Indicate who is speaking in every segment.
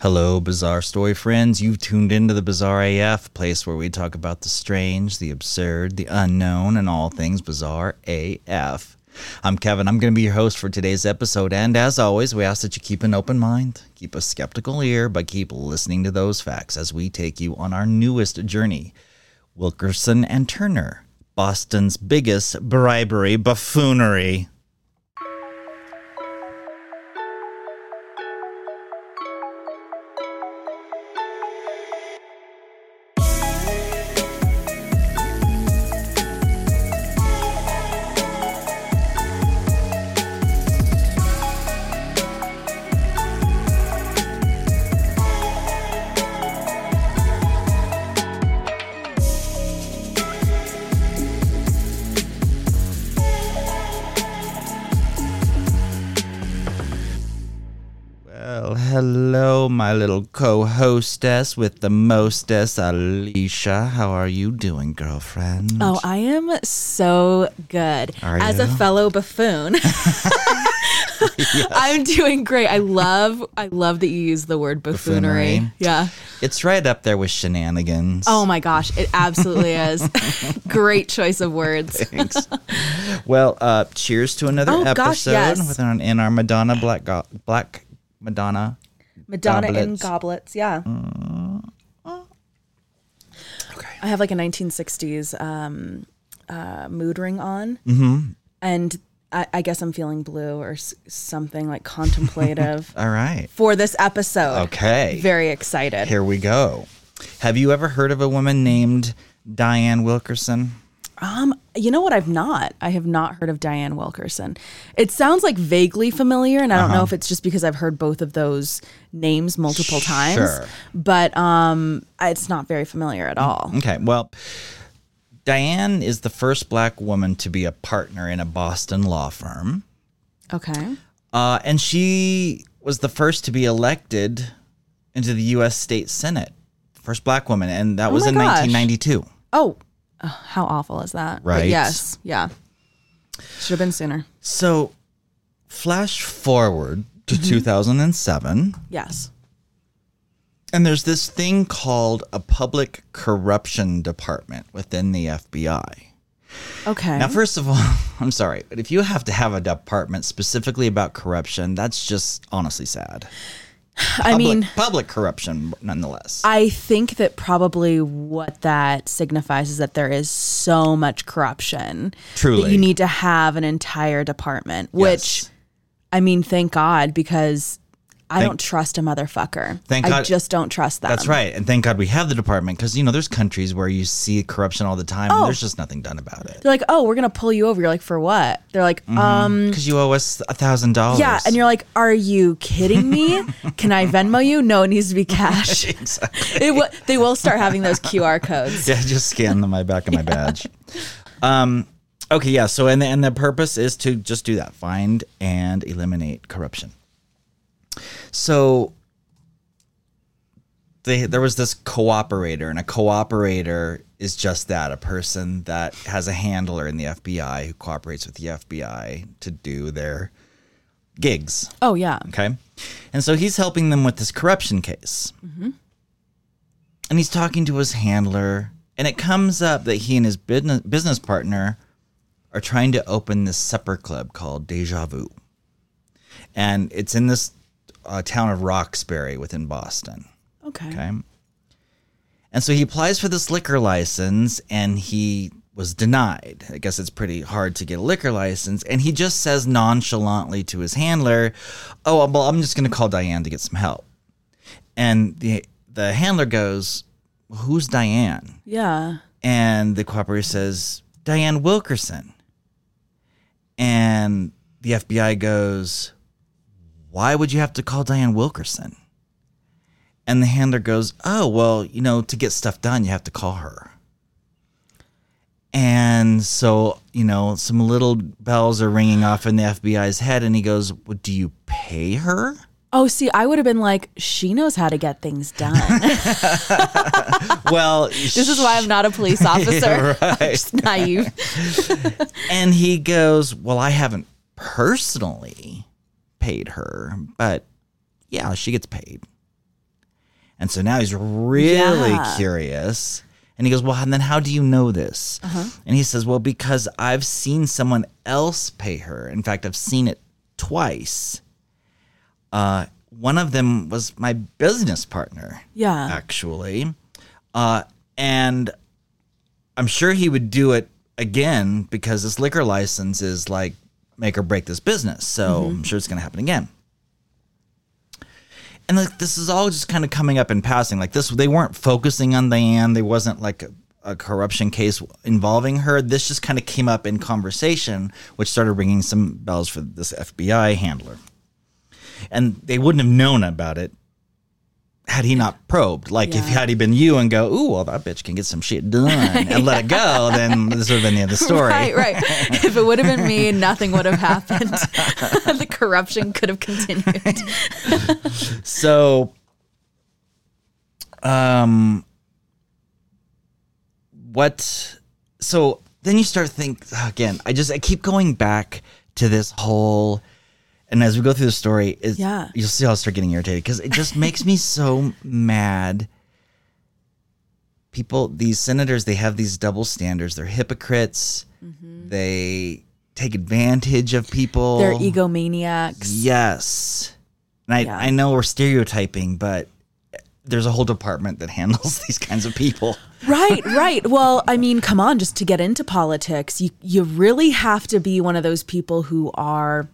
Speaker 1: Hello, Bizarre Story friends. You've tuned into the Bizarre AF, place where we talk about the strange, the absurd, the unknown, and all things Bizarre AF. I'm Kevin. I'm going to be your host for today's episode. And as always, we ask that you keep an open mind, keep a skeptical ear, but keep listening to those facts as we take you on our newest journey Wilkerson and Turner, Boston's biggest bribery buffoonery. Hostess with the mostess, Alicia. How are you doing, girlfriend?
Speaker 2: Oh, I am so good.
Speaker 1: Are
Speaker 2: As a fellow buffoon, I'm doing great. I love I love that you use the word buffoonery.
Speaker 1: Buffoonery.
Speaker 2: Yeah.
Speaker 1: It's right up there with shenanigans.
Speaker 2: Oh my gosh, it absolutely is. great choice of words.
Speaker 1: Thanks. well, uh, cheers to another
Speaker 2: Oh,
Speaker 1: episode
Speaker 2: gosh, yes.
Speaker 1: with our, in our Madonna Black Go- Black Madonna.
Speaker 2: Madonna in
Speaker 1: Goblets.
Speaker 2: goblets. Yeah.
Speaker 1: Okay.
Speaker 2: I have like a 1960s um, uh, mood ring on, mm-hmm. and I, I guess I'm feeling blue or s- something like contemplative
Speaker 1: All right.
Speaker 2: for this episode.
Speaker 1: Okay.
Speaker 2: Very excited.
Speaker 1: Here we go. Have you ever heard of a woman named Diane Wilkerson?
Speaker 2: Um, you know what? I've not. I have not heard of Diane Wilkerson. It sounds like vaguely familiar, and I don't know if it's just because I've heard both of those names multiple times.
Speaker 1: Sure.
Speaker 2: But um, it's not very familiar at all.
Speaker 1: Okay. Well, Diane is the first black woman to be a partner in a Boston law firm.
Speaker 2: Okay.
Speaker 1: Uh, and she was the first to be elected into the U.S. State Senate. First black woman. And that was in
Speaker 2: gosh.
Speaker 1: 1992.
Speaker 2: Oh, uh, how awful is that? But
Speaker 1: Right.
Speaker 2: yes. Yeah. Should have been sooner.
Speaker 1: So, flash forward to 2007,
Speaker 2: Yes.
Speaker 1: and there's this thing called a public corruption department within the FBI.
Speaker 2: Okay.
Speaker 1: Now, first of all, I'm sorry, but if you have to have a department specifically about corruption, that's just honestly sad.
Speaker 2: I
Speaker 1: Public,
Speaker 2: mean,
Speaker 1: public corruption, nonetheless.
Speaker 2: I think that probably what that signifies is that there is so much corruption that
Speaker 1: Truly.
Speaker 2: you need to have an entire department, which
Speaker 1: Yes.
Speaker 2: I mean, thank God because I
Speaker 1: Thank-
Speaker 2: don't trust a motherfucker.
Speaker 1: Thank
Speaker 2: I
Speaker 1: God-
Speaker 2: just don't trust them.
Speaker 1: That's right. And thank God we have the department because, you know, there's countries where you see corruption all the time and
Speaker 2: Oh.
Speaker 1: there's just nothing done about it.
Speaker 2: They're like, oh, we're gonna pull you over. You're like, for what? They're like, um,
Speaker 1: Because you owe us a thousand dollars.
Speaker 2: yeah, and you're like, are you kidding me? Can I Venmo you? No, it needs to be cash.
Speaker 1: exactly.
Speaker 2: it w- they will start having those QR codes.
Speaker 1: Yeah, just scan the my back of my badge. Um, okay, yeah. So and the, and the purpose is to just do that, find and eliminate corruption. So they, there was this cooperator, and a cooperator is just that a person that has a handler in the FBI who cooperates with the FBI to do their gigs.
Speaker 2: Oh yeah.
Speaker 1: Okay. And so he's helping them with this corruption case. Mm-hmm. And he's talking to his handler, and it comes up that he and his business, business partner are trying to open this supper club called Deja Vu. And it's in this uh, town of Roxbury within Boston.
Speaker 2: Okay.
Speaker 1: Okay. And so he applies for this liquor license and he was denied. I guess it's pretty hard to get a liquor license. And he just says nonchalantly to his handler, Oh, well, I'm just going to call Diane to get some help. And the, the handler goes, Who's Diane?
Speaker 2: Yeah.
Speaker 1: And the cooperator says, Diane Wilkerson. And the FBI goes, Why would you have to call Diane Wilkerson? And the handler goes, Oh, well, you know, to get stuff done, you have to call her. And so, you know, some little bells are ringing off in the FBI's head. And he goes, well, Do you pay her?
Speaker 2: Oh, see, I would have been like, she knows how to get things done.
Speaker 1: Well,
Speaker 2: this is why I'm not a police officer. I'm
Speaker 1: right.
Speaker 2: just naive.
Speaker 1: And he goes, Well, I haven't personally paid her, but yeah, she gets paid. And so now he's really
Speaker 2: Yeah.
Speaker 1: curious. And he goes, Well, and then how do you know this?
Speaker 2: Uh-huh.
Speaker 1: And he says, Well, because I've seen someone else pay her. In fact, I've seen it twice. Uh, one of them was my business partner
Speaker 2: Yeah.
Speaker 1: actually. Uh, and I'm sure he would do it again because this liquor license is like make or break this business. So I'm mm-hmm. sure it's going to happen again. And like this is all just kind of coming up in passing. Like this, they weren't focusing on Diane. There wasn't like a, a corruption case involving her. This just kind of came up in conversation, which started ringing some bells for this FBI handler. And they wouldn't have known about it had he not probed. Like if
Speaker 2: Yeah.
Speaker 1: had he been you and go, ooh, well that bitch can get some shit done and let it go, then this would have been the other story.
Speaker 2: Right, right. if it would have been me, nothing would have happened. the corruption could have continued.
Speaker 1: So, um, what? So then you start think again. I just I keep going back to this whole, and as we go through the story,
Speaker 2: Yeah.
Speaker 1: you'll see how I start getting irritated because it just makes me so mad. People, these senators, they have these double standards. They're hypocrites. Mm-hmm. They take advantage of people.
Speaker 2: They're egomaniacs.
Speaker 1: Yes. And I,
Speaker 2: Yeah.
Speaker 1: I know we're stereotyping, but there's a whole department that handles these kinds of people.
Speaker 2: Right, right. Well, I mean, come on, just to get into politics, you you really have to be one of those people who are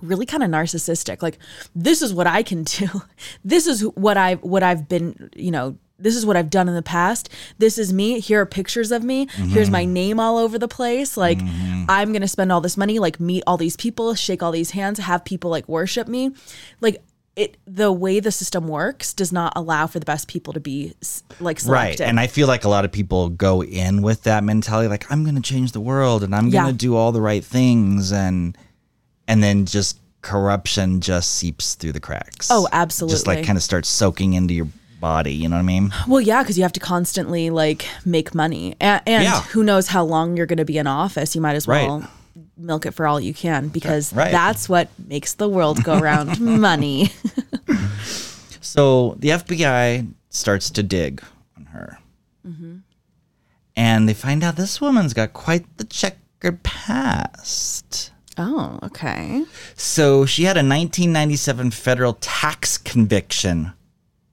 Speaker 2: really kind of narcissistic. Like, this is what I can do. This is what I what I've been, you know, this is what I've done in the past. This is me. Here are pictures of me. Here's my name all over the place. Like, I'm going to spend all this money, like meet all these people, shake all these hands, have people like worship me. Like it the way the system works does not allow for the best people to be like selected.
Speaker 1: Right. And I feel like a lot of people go in with that mentality like I'm going to change the world and I'm going to do all the right things and and then just corruption just seeps through the cracks.
Speaker 2: Oh, absolutely.
Speaker 1: Just like kind of starts soaking into your body, you know what I mean?
Speaker 2: Well, yeah, because you have to constantly like make money, and, and
Speaker 1: Yeah.
Speaker 2: who knows how long you're going to be in office. You might as
Speaker 1: Right.
Speaker 2: well milk it for all you can because
Speaker 1: Right.
Speaker 2: that's what makes the world go round. money.
Speaker 1: So the FBI starts to dig on her. Mm-hmm. And they find out this woman's got quite the checkered past.
Speaker 2: Oh, okay.
Speaker 1: So she had a 1997 federal tax conviction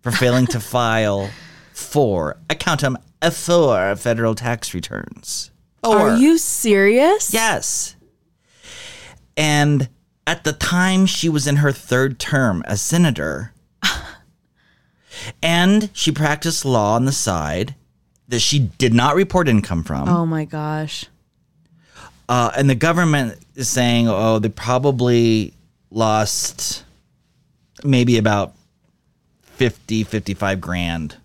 Speaker 1: for failing to file four, I count them, uh, four federal tax returns. Four.
Speaker 2: Are you serious?
Speaker 1: Yes. And at the time, she was in her third term as senator. and she practiced law on the side that she did not report income from.
Speaker 2: Oh my gosh.
Speaker 1: Uh, and the government is saying, oh, they probably lost maybe about 50, 55 grand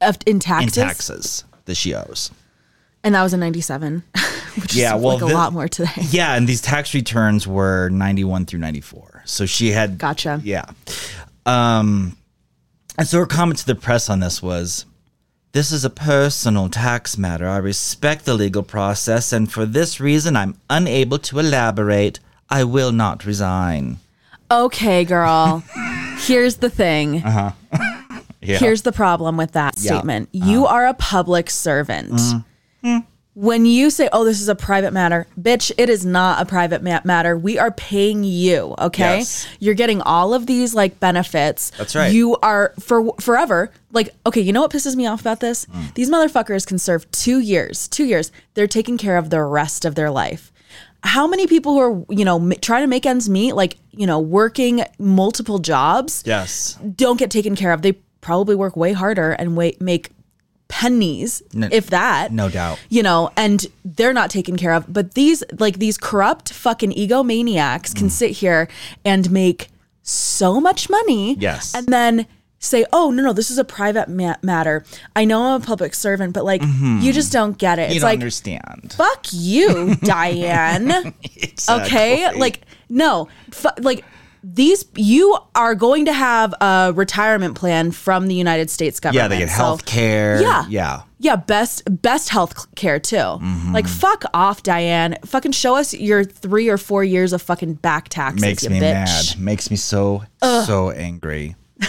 Speaker 2: Of- In
Speaker 1: in
Speaker 2: taxes?
Speaker 1: taxes that she owes.
Speaker 2: And that was in 97, which
Speaker 1: Yeah,
Speaker 2: is
Speaker 1: well,
Speaker 2: like a
Speaker 1: the-
Speaker 2: lot more today.
Speaker 1: Yeah, and these tax returns were 91 through 94. So she had
Speaker 2: Gotcha.
Speaker 1: Yeah. Um and so her comment to the press on this was this is a personal tax matter. I respect the legal process and for this reason I'm unable to elaborate. I will not resign.
Speaker 2: Okay, girl. Here's the thing.
Speaker 1: Yeah.
Speaker 2: Here's the problem with that
Speaker 1: Yeah. Uh-huh.
Speaker 2: statement. You are a public servant.
Speaker 1: Mm-hmm.
Speaker 2: When you say, "Oh, this is a private matter," bitch, it is not a private ma- matter. We are paying you, okay?
Speaker 1: Yes.
Speaker 2: You're getting all of these like benefits.
Speaker 1: That's right.
Speaker 2: You are for forever. Like, okay, you know what pisses me off about this?
Speaker 1: Mm.
Speaker 2: These motherfuckers can serve 2 years. 2 years. They're taking care of the rest of their life. How many people who are, you know, m- trying to make ends meet, like, you know, working multiple jobs,
Speaker 1: Yes.
Speaker 2: don't get taken care of. They probably work way harder and way, make pennies,
Speaker 1: No-
Speaker 2: if that.
Speaker 1: no doubt.
Speaker 2: You know, and they're not taken care of. But these, like these corrupt fucking egomaniacs
Speaker 1: Mm.
Speaker 2: can sit here and make so much money.
Speaker 1: Yes.
Speaker 2: And then say, oh, no, no, this is a private ma- matter. I know I'm a public servant, but like, you just don't get it.
Speaker 1: Mm-hmm. You
Speaker 2: it's
Speaker 1: don't
Speaker 2: like,
Speaker 1: understand.
Speaker 2: fuck you, Diane. Okay, like no, f- like these you are going to have a retirement plan from the United States government.
Speaker 1: Yeah, they get
Speaker 2: So-
Speaker 1: health care.
Speaker 2: Yeah.
Speaker 1: Yeah.
Speaker 2: Yeah, best best health care too.
Speaker 1: Mm-hmm.
Speaker 2: Like fuck off, Diane. Fucking show us your three or four years of fucking back taxes.
Speaker 1: makes me
Speaker 2: bitch.
Speaker 1: mad makes me so so angry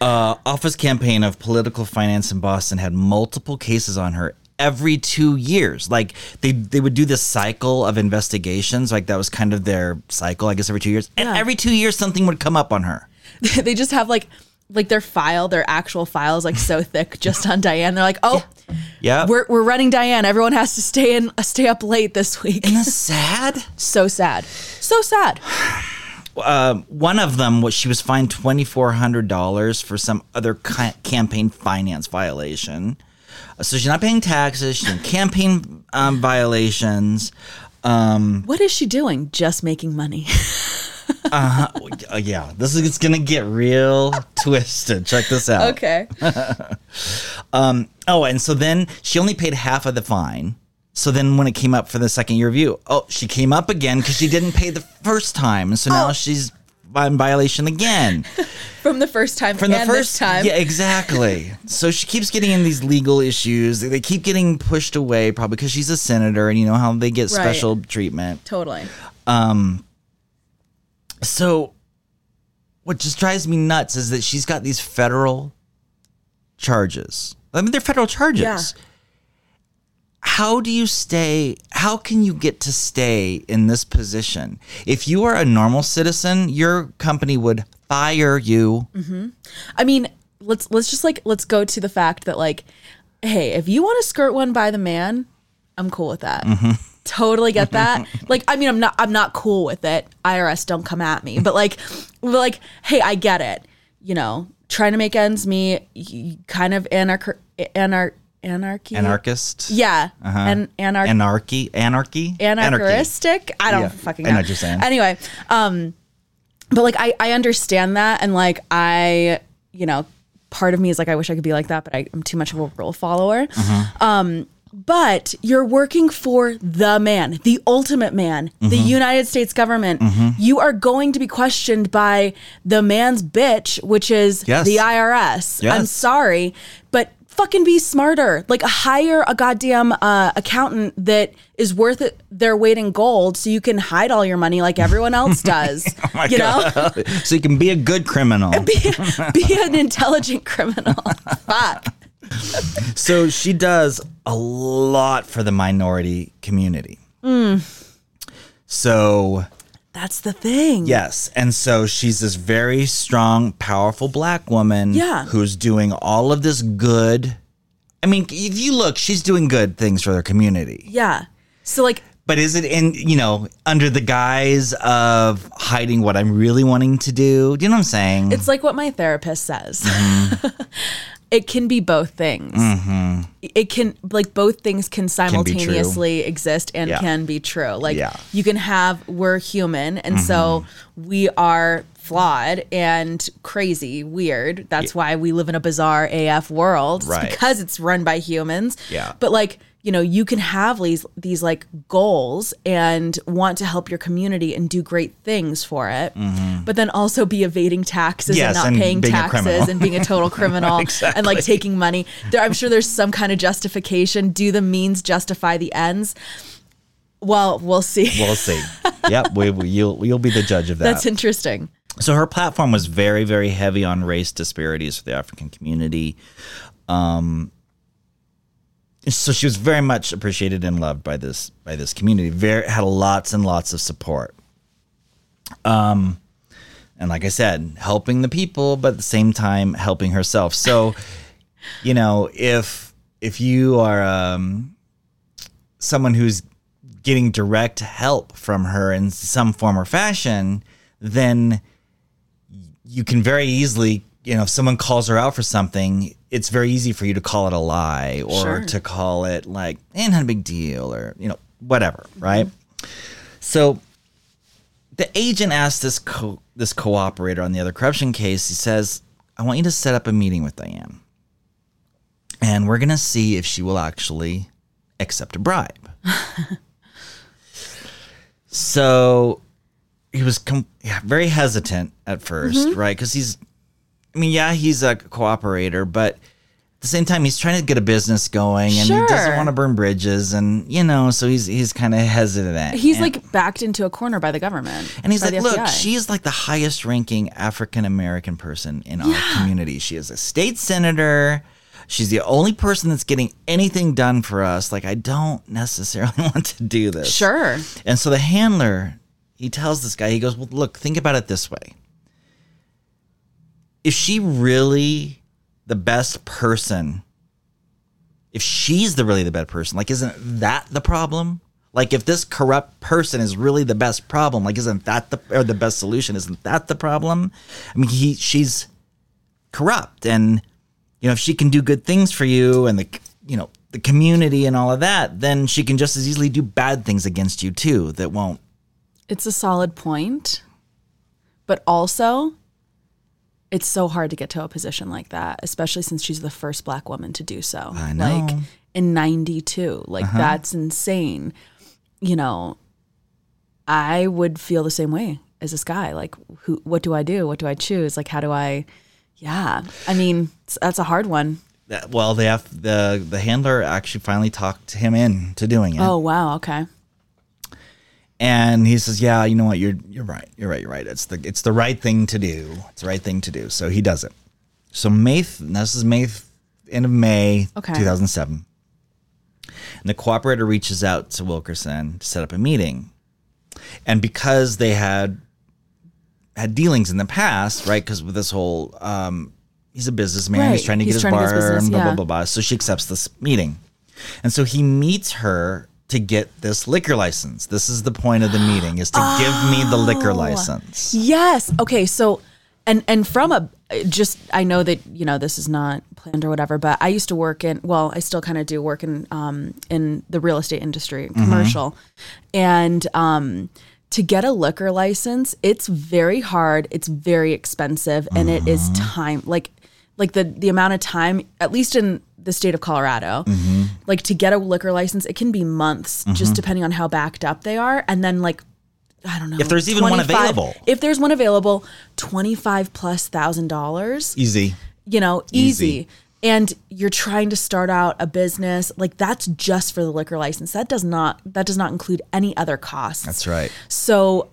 Speaker 1: uh, office campaign of political finance in Boston had multiple cases on her every two years. Like they they would do this cycle of investigations. Like that was kind of their cycle, I guess, every two years. And
Speaker 2: Yeah.
Speaker 1: every two years, something would come up on her.
Speaker 2: they just have like like their file, their actual files like so thick just on Diane. They're like, oh,
Speaker 1: Yeah,
Speaker 2: we're we're running Diane. Everyone has to stay in stay up late this week.
Speaker 1: isn't that sad?
Speaker 2: so sad, so sad.
Speaker 1: um, one of them was she was fined twenty four hundred dollars for some other ca- campaign finance violation. Uh, So she's not paying taxes. She's in campaign um, violations. Um,
Speaker 2: What is she doing? Just making money.
Speaker 1: uh, yeah, this is it's gonna get real twisted. Check this out.
Speaker 2: okay.
Speaker 1: Oh, and so then she only paid half of the fine. So then when it came up for the second year review, oh, she came up again because she didn't pay the first time. So now
Speaker 2: Oh.
Speaker 1: she's in violation again.
Speaker 2: From the first time
Speaker 1: From the first
Speaker 2: this time.
Speaker 1: Yeah, exactly. so she keeps getting in these legal issues. They keep getting pushed away, probably because she's a senator and you know how they get
Speaker 2: Right.
Speaker 1: special treatment.
Speaker 2: Totally.
Speaker 1: Um, so what just drives me nuts is that she's got these federal charges. I mean, they're federal charges.
Speaker 2: Yeah.
Speaker 1: How do you stay? How can you get to stay in this position? If you are a normal citizen, your company would fire you. Mm-hmm.
Speaker 2: I mean, let's let's just like let's go to the fact that like, hey, if you want to skirt one by the man, I'm cool with that. Mm-hmm. Totally get mm-hmm. that. like, I mean, I'm not I'm not cool with it. IRS, don't come at me. But like, but like, hey, I get it. You know, trying to make ends meet, kind of anarch anar anarchy.
Speaker 1: Anarchist.
Speaker 2: Yeah, and anar-
Speaker 1: Anarchy. Anarchy. Anarchy.
Speaker 2: anarchistic. I don't
Speaker 1: Yeah,
Speaker 2: fucking
Speaker 1: I
Speaker 2: know.
Speaker 1: know what you're saying.
Speaker 2: Anyway, um, but like I I understand that, and like I you know part of me is like I wish I could be like that, but I, I'm too much of a rule follower.
Speaker 1: Uh-huh.
Speaker 2: Um, but you're working for the man, the ultimate man, the
Speaker 1: Mm-hmm.
Speaker 2: United States government. You are going to be questioned by the man's bitch, which is
Speaker 1: Yes.
Speaker 2: the IRS. I'm sorry, fucking be smarter. Like hire a goddamn uh, accountant that is worth it, their weight in gold, so you can hide all your money like everyone else does.
Speaker 1: Oh
Speaker 2: you know,
Speaker 1: so you can be a good criminal.
Speaker 2: be, be an intelligent criminal. Fuck.
Speaker 1: So she does a lot for the minority community.
Speaker 2: Hmm.
Speaker 1: So,
Speaker 2: That's the thing.
Speaker 1: yes. And so she's this very strong, powerful black woman
Speaker 2: Yeah.
Speaker 1: who's doing all of this good. I mean, if you look, she's doing good things for their community.
Speaker 2: Yeah. So like
Speaker 1: But is it in, you know, under the guise of hiding what I'm really wanting to do? Do you know what I'm saying?
Speaker 2: It's like what my therapist says.
Speaker 1: Mm-hmm.
Speaker 2: it can be both things. It can like both things can simultaneously exist and
Speaker 1: Yeah.
Speaker 2: can be true. Like
Speaker 1: Yeah.
Speaker 2: you can have we're human and so
Speaker 1: Mm-hmm.
Speaker 2: we are flawed and crazy, weird. That's why we live in a bizarre AF world.
Speaker 1: Right.
Speaker 2: because it's run by humans.
Speaker 1: Yeah.
Speaker 2: But like you know, you can have these these like goals and want to help your community and do great things for it, but then also be evading taxes
Speaker 1: Mm-hmm. Yes,
Speaker 2: and not
Speaker 1: and
Speaker 2: paying taxes and being a total criminal
Speaker 1: Exactly.
Speaker 2: and like taking money. There, I'm sure there's some kind of justification. Do the means justify the ends? Well, we'll see.
Speaker 1: we'll see. yep, we, we, you'll, you'll be the judge of that.
Speaker 2: That's interesting.
Speaker 1: So her platform was very, very heavy on race disparities for the African community. Um, so she was very much appreciated and loved by this by this community. Very had lots and lots of support. Um, and like I said, helping the people, but at the same time helping herself. So, you know, if if you are um, someone who's getting direct help from her in some form or fashion, then you can very easily, you know, if someone calls her out for something, it's very easy for you to call it a lie or
Speaker 2: Sure.
Speaker 1: to call it like, eh, not a big deal or, you know, whatever, right? So the agent asked this co- this cooperator on the other corruption case, he says, I want you to set up a meeting with Diane. And we're going to see if she will actually accept a bribe. so he was com- yeah, very hesitant at 1st right? Because he's, I mean, yeah, he's a cooperator, but at the same time, he's trying to get a business going, and he doesn't want to burn bridges, and you know, so he's he's kind of hesitant.
Speaker 2: He's
Speaker 1: And-
Speaker 2: like backed into a corner by the government.
Speaker 1: and he's
Speaker 2: by
Speaker 1: like,
Speaker 2: the
Speaker 1: look,
Speaker 2: FBI."
Speaker 1: she's like the highest ranking African American person in our community. She is a state senator. She's the only person that's getting anything done for us. Like, I don't necessarily want to do this.
Speaker 2: Sure.
Speaker 1: And so the handler, he tells this guy, he goes, Well, look, think about it this way. Is she really the best person? If she's the really the best person, like, isn't that the problem? Like, if this corrupt person is really the best problem, like, isn't that the or the best solution? Isn't that the problem? I mean, he she's corrupt, and you know, if she can do good things for you and the you know the community and all of that, then she can just as easily do bad things against you too. That won't.
Speaker 2: It's a solid point, but also it's so hard to get to a position like that, especially since she's the first black woman to do so.
Speaker 1: I know. Uh-huh.
Speaker 2: Like in 92. Like that's insane. You know, I would feel the same way as this guy. Like who what do I do? What do I choose? Like how do I Yeah. I mean, that's a hard one.
Speaker 1: That, well, they have the the handler actually finally talked him in to doing it,
Speaker 2: Oh, wow. Okay.
Speaker 1: And he says, "Yeah, you know what? You're you're right. You're right. You're right. It's the it's the right thing to do. It's the right thing to do." So he does it. So May, th- this is May, end of May,
Speaker 2: Okay.
Speaker 1: 2007. And the cooperator reaches out to Wilkerson to set up a meeting. And because they had had dealings in the past, right? Because with this whole, um, he's a businessman, he's trying to get
Speaker 2: He's
Speaker 1: his
Speaker 2: trying to get his
Speaker 1: bar
Speaker 2: business,
Speaker 1: and blah, blah, blah, blah. So she accepts this meeting. And so he meets her to get this liquor license. This is the point of the meeting, is to give me the liquor
Speaker 2: Oh.
Speaker 1: license.
Speaker 2: Yes. Okay. So, and and from a just I know that you know this is not planned or whatever, but I used to work in well, I still kind of do work in um in the real estate industry, commercial, and um to get a liquor license, it's very hard. It's very expensive, and it is time like like the the amount of time at least in the state of Colorado, mm-hmm. like to get a liquor license, it can be months just mm-hmm. depending on how backed up they are, and then like. I don't know.
Speaker 1: If there's even one available.
Speaker 2: If there's one available, 25 plus thousand dollars,
Speaker 1: Easy.
Speaker 2: you know, easy.
Speaker 1: Easy.
Speaker 2: And you're trying to start out a business, like that's just for the liquor license. That does not that does not include any other costs.
Speaker 1: That's right.
Speaker 2: So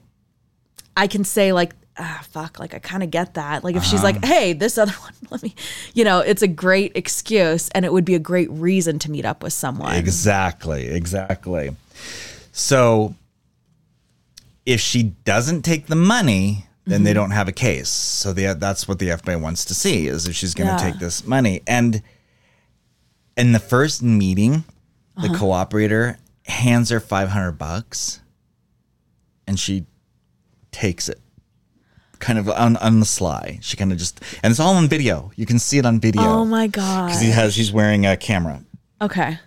Speaker 2: I can say like, ah, fuck, like I kind of get that. Like if she's
Speaker 1: Uh-huh.
Speaker 2: like, hey, this other one, let me, you know, it's a great excuse and it would be a great reason to meet up with someone.
Speaker 1: Exactly, exactly. So if she doesn't take the money, then
Speaker 2: Mm-hmm.
Speaker 1: they don't have a case. So the, that's what the FBI wants to see is if she's going to
Speaker 2: Yeah.
Speaker 1: take this money. And in the first meeting, the
Speaker 2: Uh-huh.
Speaker 1: cooperator hands her 500 bucks and she takes it kind of on, on the sly. She kind of just, and it's all on video. You can see it on video.
Speaker 2: Oh my God.
Speaker 1: Because he has, he's wearing a camera.
Speaker 2: Okay.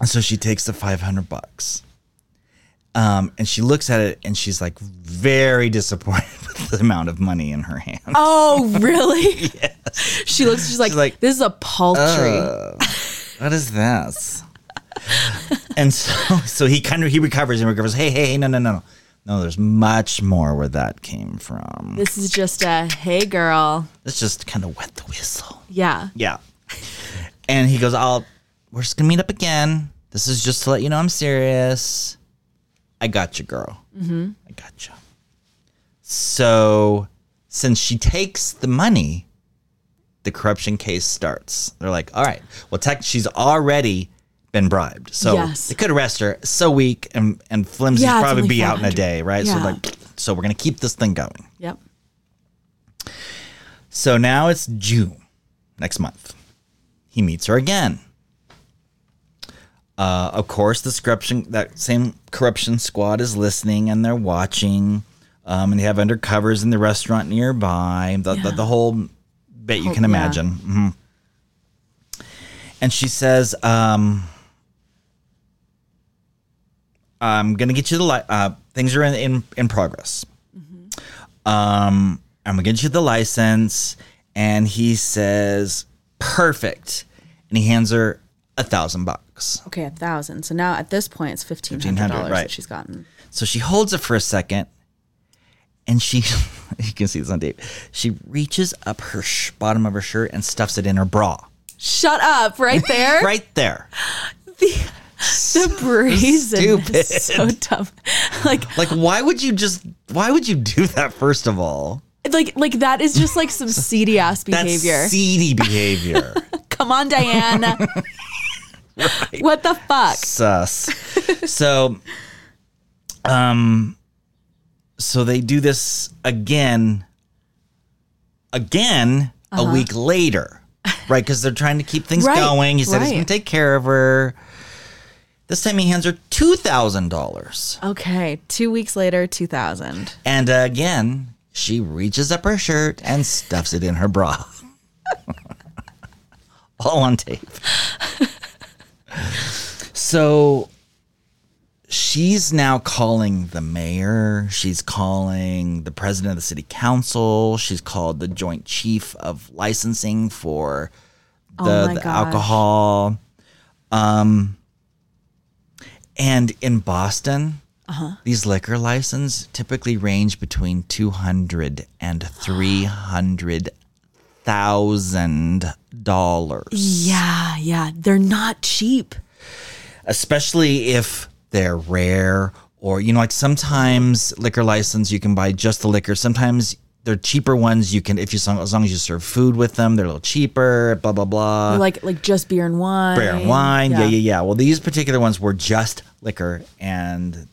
Speaker 1: And so she takes the 500 bucks. Um, and she looks at it and she's like very disappointed with the amount of money in her hand.
Speaker 2: Oh, really? yes. She looks, she's like,
Speaker 1: like,
Speaker 2: this is a paltry.
Speaker 1: What is this? and so, so he kind of he recovers and recovers. Hey, hey, hey, no, no, no, no, no. There's much more where that came from.
Speaker 2: this is just a, hey, girl.
Speaker 1: Let's just kind of wet the whistle.
Speaker 2: Yeah.
Speaker 1: Yeah. And he goes, I'll, we're just gonna meet up again. This is just to let you know I'm serious. I got you, girl. Mm-hmm. I got you. So, since she takes the money, the corruption case starts. They're like, all right, well, tech, she's already been bribed. So
Speaker 2: Yes.
Speaker 1: they could arrest her. So weak and, and flimsy,
Speaker 2: Yeah,
Speaker 1: probably be out in a day, right? So, like, so we're going to keep this thing going.
Speaker 2: Yep.
Speaker 1: So now it's June next month. He meets her again. Uh, of course, the corruption that same corruption squad is listening and they're watching, um, and they have undercovers in the restaurant nearby. The, the,
Speaker 2: Yeah.
Speaker 1: the whole bit you can
Speaker 2: yeah.
Speaker 1: imagine. hmm And she says, um, "I'm gonna get you the li- uh, things are in in, in progress." um, I'm gonna get you the license. And he says, perfect. And he hands her a thousand bucks.
Speaker 2: Okay, a thousand. So now at this point, it's fifteen hundred
Speaker 1: $1,500,
Speaker 2: dollars
Speaker 1: right.
Speaker 2: that she's gotten.
Speaker 1: So she holds it for a second. And she, you can see this on tape. She reaches up her sh- bottom of her shirt and stuffs it in her bra.
Speaker 2: Shut up right there.
Speaker 1: right there.
Speaker 2: The brazen
Speaker 1: Stupid.
Speaker 2: is so tough. Like
Speaker 1: Like, why would you just? Why would you do that? First of all,
Speaker 2: like like that is just like some seedy ass
Speaker 1: that's
Speaker 2: behavior.
Speaker 1: seedy behavior.
Speaker 2: Come on, Diane. What the fuck?
Speaker 1: Sus. So, um, so they do this again, again a week later, right? Because they're trying to keep things
Speaker 2: Uh-huh. Right,
Speaker 1: going. He said he's going to take care of her. This time he hands her two thousand dollars,
Speaker 2: Okay, two weeks later, two thousand.
Speaker 1: and uh, again she reaches up her shirt and stuffs it in her bra, all on tape. So she's now calling the mayor. She's calling the president of the city council. She's called the joint chief of licensing for the,
Speaker 2: Oh
Speaker 1: the alcohol. Um, and in Boston,
Speaker 2: Uh-huh.
Speaker 1: these liquor licenses typically range between two hundred and three hundred thousand dollars.
Speaker 2: Yeah, yeah. They're not cheap.
Speaker 1: especially if they're rare or you know like sometimes liquor license you can buy just the liquor sometimes they're cheaper ones you can if you as long as you serve food with them they're a little cheaper blah blah blah
Speaker 2: like like just beer and wine.
Speaker 1: beer and wine yeah. yeah yeah well these particular ones were just liquor and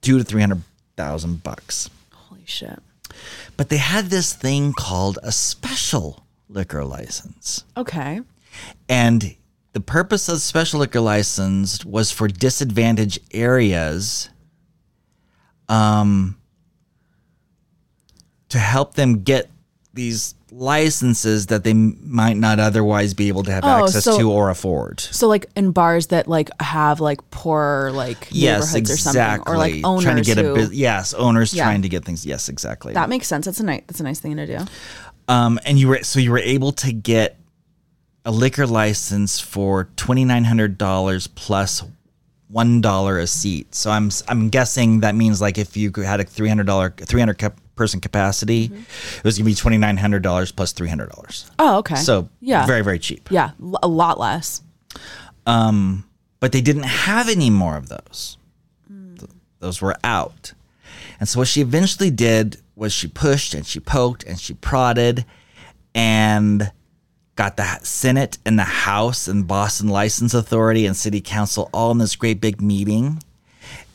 Speaker 1: two to three hundred thousand bucks
Speaker 2: Holy shit.
Speaker 1: but they had this thing called a special liquor license
Speaker 2: Okay.
Speaker 1: And the purpose of special liquor license was for disadvantaged areas um, to help them get these licenses that they might not otherwise be able to have
Speaker 2: Oh,
Speaker 1: access
Speaker 2: so-
Speaker 1: to or afford.
Speaker 2: So like in bars that like have like poor like
Speaker 1: Yes,
Speaker 2: neighborhoods or something,
Speaker 1: exactly.
Speaker 2: or like owners
Speaker 1: trying to get
Speaker 2: who,
Speaker 1: a bus- yes, owners
Speaker 2: Yeah.
Speaker 1: trying to get things. Yes, exactly.
Speaker 2: that makes sense. That's a nice that's a nice thing to do.
Speaker 1: Um, and you were so you were able to get a liquor license for twenty nine hundred dollars plus one dollar a seat. So I'm I'm guessing that means like if you had a three hundred dollar three hundred cap- person capacity, mm-hmm. it was gonna be twenty nine hundred dollars plus three hundred dollars.
Speaker 2: Oh, okay.
Speaker 1: So
Speaker 2: yeah,
Speaker 1: very very cheap.
Speaker 2: yeah, l- a lot less.
Speaker 1: Um, but they didn't have any more of those. Mm. Th- Those were out. And so what she eventually did was she pushed and she poked and she prodded and got the Senate and the House and Boston License Authority and City Council all in this great big meeting.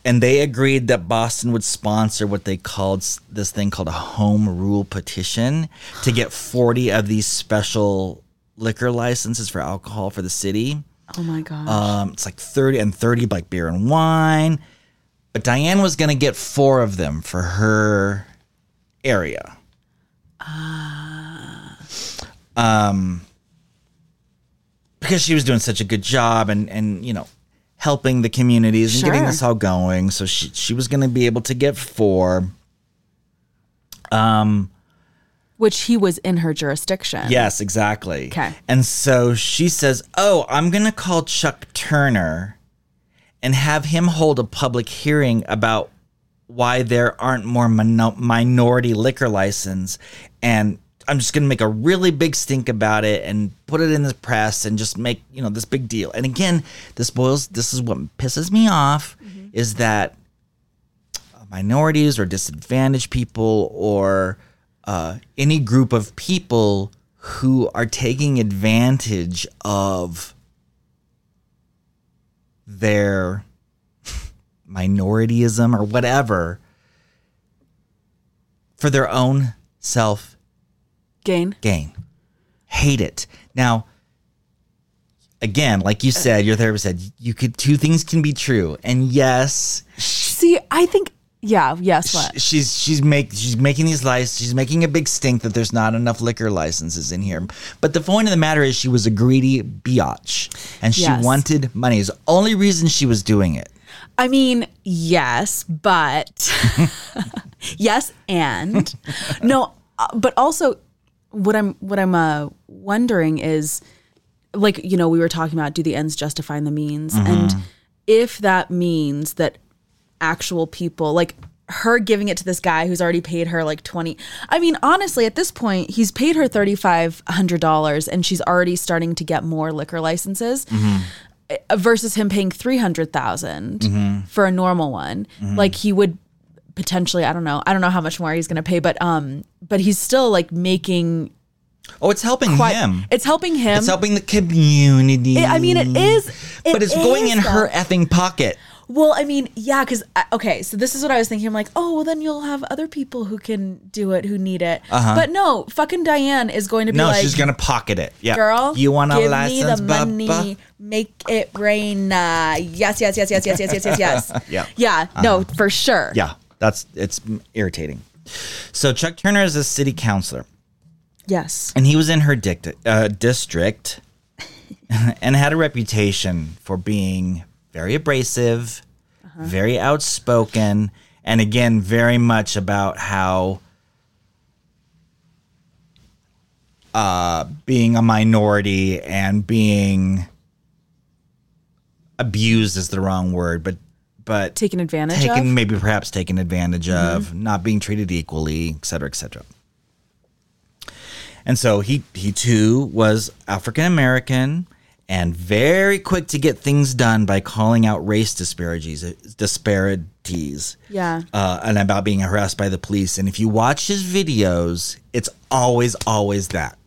Speaker 1: And they agreed that Boston would sponsor what they called this thing called a home rule petition to get 40 of these special liquor licenses for alcohol for the city.
Speaker 2: Oh my gosh.
Speaker 1: Um, it's like 30 and 30 like beer and wine. But Diane was going to get four of them for her area. Um, because she was doing such a good job and, and you know, helping the communities and getting this all going. So she, she was going to be able to get four. Um,
Speaker 2: Which he was in her jurisdiction.
Speaker 1: Yes, exactly.
Speaker 2: Okay.
Speaker 1: And so she says, Oh, I'm going to call Chuck Turner and have him hold a public hearing about why there aren't more mino- minority liquor license. And I'm just going to make a really big stink about it and put it in the press and just make, you know, this big deal. And again, this boils, this is what pisses me off is that minorities or disadvantaged people or uh, any group of people who are taking advantage of their minorityism or whatever for their own self
Speaker 2: Gain.
Speaker 1: gain. Hate it. Now, again, like you said, your therapist said, you could two things can be true. And yes,
Speaker 2: See, I think yeah, yes, what?
Speaker 1: she's she's make she's making these lies. She's making a big stink that there's not enough liquor licenses in here. But the point of the matter is, she was a greedy biatch, and she
Speaker 2: Yes.
Speaker 1: wanted money. Is the only reason she was doing it.
Speaker 2: I mean, yes, but yes, and no, uh, but also what I'm what I'm uh, wondering is, like you know, we were talking about do the ends justify the means, and if that means that actual people, like her giving it to this guy who's already paid her like 20 I mean honestly at this point he's paid her $3500 and she's already starting to get more liquor licenses uh, versus him paying 300,000 for a normal one. Like he would potentially I don't know I don't know how much more he's going to pay but um but he's still like making
Speaker 1: Oh, it's helping
Speaker 2: quite
Speaker 1: him.
Speaker 2: it's helping him
Speaker 1: It's helping the community.
Speaker 2: I mean it is it
Speaker 1: but it's going
Speaker 2: is,
Speaker 1: in her effing pocket.
Speaker 2: Well, I mean, yeah, because okay, so this is what I was thinking. I'm like, oh, well, then you'll have other people who can do it who need it. Uh-huh. But no, fucking Diane is going to be
Speaker 1: Uh-huh. No,
Speaker 2: like,
Speaker 1: she's gonna pocket it. Yeah,
Speaker 2: girl,
Speaker 1: You want a
Speaker 2: give
Speaker 1: license,
Speaker 2: me the money,
Speaker 1: Bubba?
Speaker 2: make it rain. Uh, yes, yes, yes, yes, yes, yes, yes, yes, yes.
Speaker 1: Yeah. Uh-huh.
Speaker 2: yeah. No, for sure.
Speaker 1: Yeah, that's it's irritating. So Chuck Turner is a city councilor,
Speaker 2: Yes.
Speaker 1: and he was in her dict- uh, district, and had a reputation for being very abrasive, very outspoken, and again, very much about how. Uh, being a minority and being abused is the wrong word, but but
Speaker 2: Taken advantage
Speaker 1: taken
Speaker 2: of. Mm-hmm.
Speaker 1: maybe perhaps taken advantage of, not being treated equally, et cetera, et cetera. And so he he too was African American and very quick to get things done by calling out race disparities disparities.
Speaker 2: Yeah.
Speaker 1: Uh, and about being harassed by the police. And if you watch his videos, it's always always that.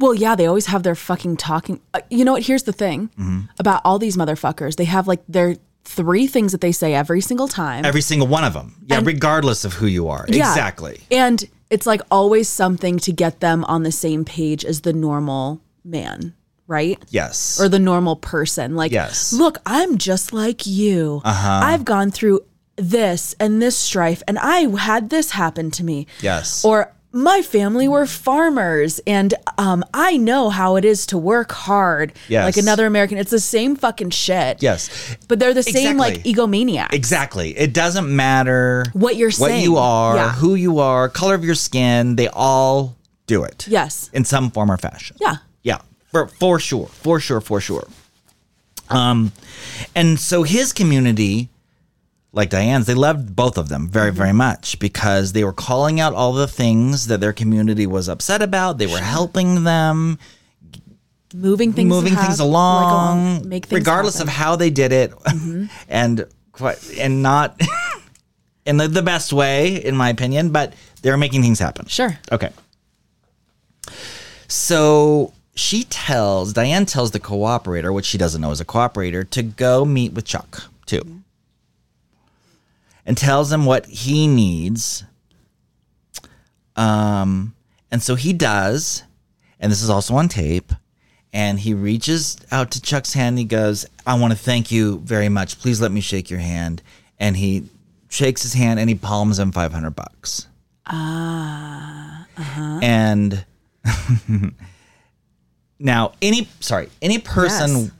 Speaker 2: Well, yeah, they always have their fucking talking. Uh, you know what? Here's the thing
Speaker 1: Mm-hmm.
Speaker 2: about all these motherfuckers. They have like their three things that they say every single time.
Speaker 1: Every single one of them. Yeah, regardless of who you are.
Speaker 2: Yeah.
Speaker 1: Exactly.
Speaker 2: And it's like always something to get them on the same page as the normal man, right?
Speaker 1: Yes.
Speaker 2: Or the normal person. Like,
Speaker 1: Yes.
Speaker 2: look, I'm just like you. Uh-huh. I've gone through this and this strife, and I had this happen to me.
Speaker 1: Yes.
Speaker 2: Or my family were farmers, and um, I know how it is to work hard.
Speaker 1: Yes.
Speaker 2: Like another American. It's the same fucking shit.
Speaker 1: yes.
Speaker 2: But they're the same, like, egomaniac.
Speaker 1: Exactly. It doesn't matter
Speaker 2: What you're saying.
Speaker 1: what you are,
Speaker 2: Yeah.
Speaker 1: who you are, color of your skin. They all do it.
Speaker 2: Yes.
Speaker 1: In some form or fashion.
Speaker 2: Yeah.
Speaker 1: Yeah. For for sure. For sure. For sure. Um, and so his community, like Diane's, they loved both of them very, mm-hmm. very much because they were calling out all the things that their community was upset about. They were helping them,
Speaker 2: Moving things
Speaker 1: moving things
Speaker 2: like, um,
Speaker 1: along,
Speaker 2: um, make things
Speaker 1: regardless
Speaker 2: happen.
Speaker 1: of how they did it, mm-hmm. and quite, and not in the, the best way, in my opinion. But they're making things happen.
Speaker 2: Sure.
Speaker 1: Okay. So she tells Diane tells the cooperator, which she doesn't know is a cooperator, to go meet with Chuck too, mm-hmm. And tells him what he needs. Um, and so he does, and this is also on tape. And he reaches out to Chuck's hand. And he goes, "I want to thank you very much. Please let me shake your hand." And he shakes his hand and he palms him five hundred bucks. Ah. Uh huh. And now, any sorry, any person
Speaker 2: Yes.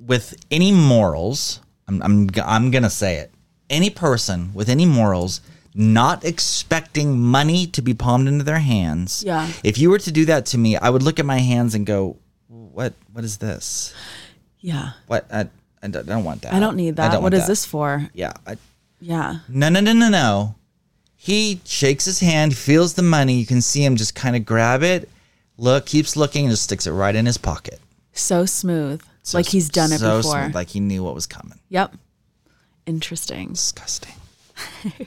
Speaker 1: with any morals, I'm, I'm I'm gonna say it. Any person with any morals, not expecting money to be palmed into their hands.
Speaker 2: Yeah.
Speaker 1: If you were to do that to me, I would look at my hands and go, "What? What is this?
Speaker 2: Yeah.
Speaker 1: What? I, I don't want that.
Speaker 2: I don't need that.
Speaker 1: don't
Speaker 2: What is
Speaker 1: that."
Speaker 2: this for?
Speaker 1: Yeah. I,
Speaker 2: Yeah.
Speaker 1: no, no, no, no, no. He shakes his hand, feels the money. You can see him just kind of grab it, look, keeps looking, and just sticks it right in his pocket.
Speaker 2: So smooth.
Speaker 1: So-
Speaker 2: like he's done it
Speaker 1: so
Speaker 2: before.
Speaker 1: smooth, like he knew what was coming.
Speaker 2: Yep. Interesting.
Speaker 1: Disgusting.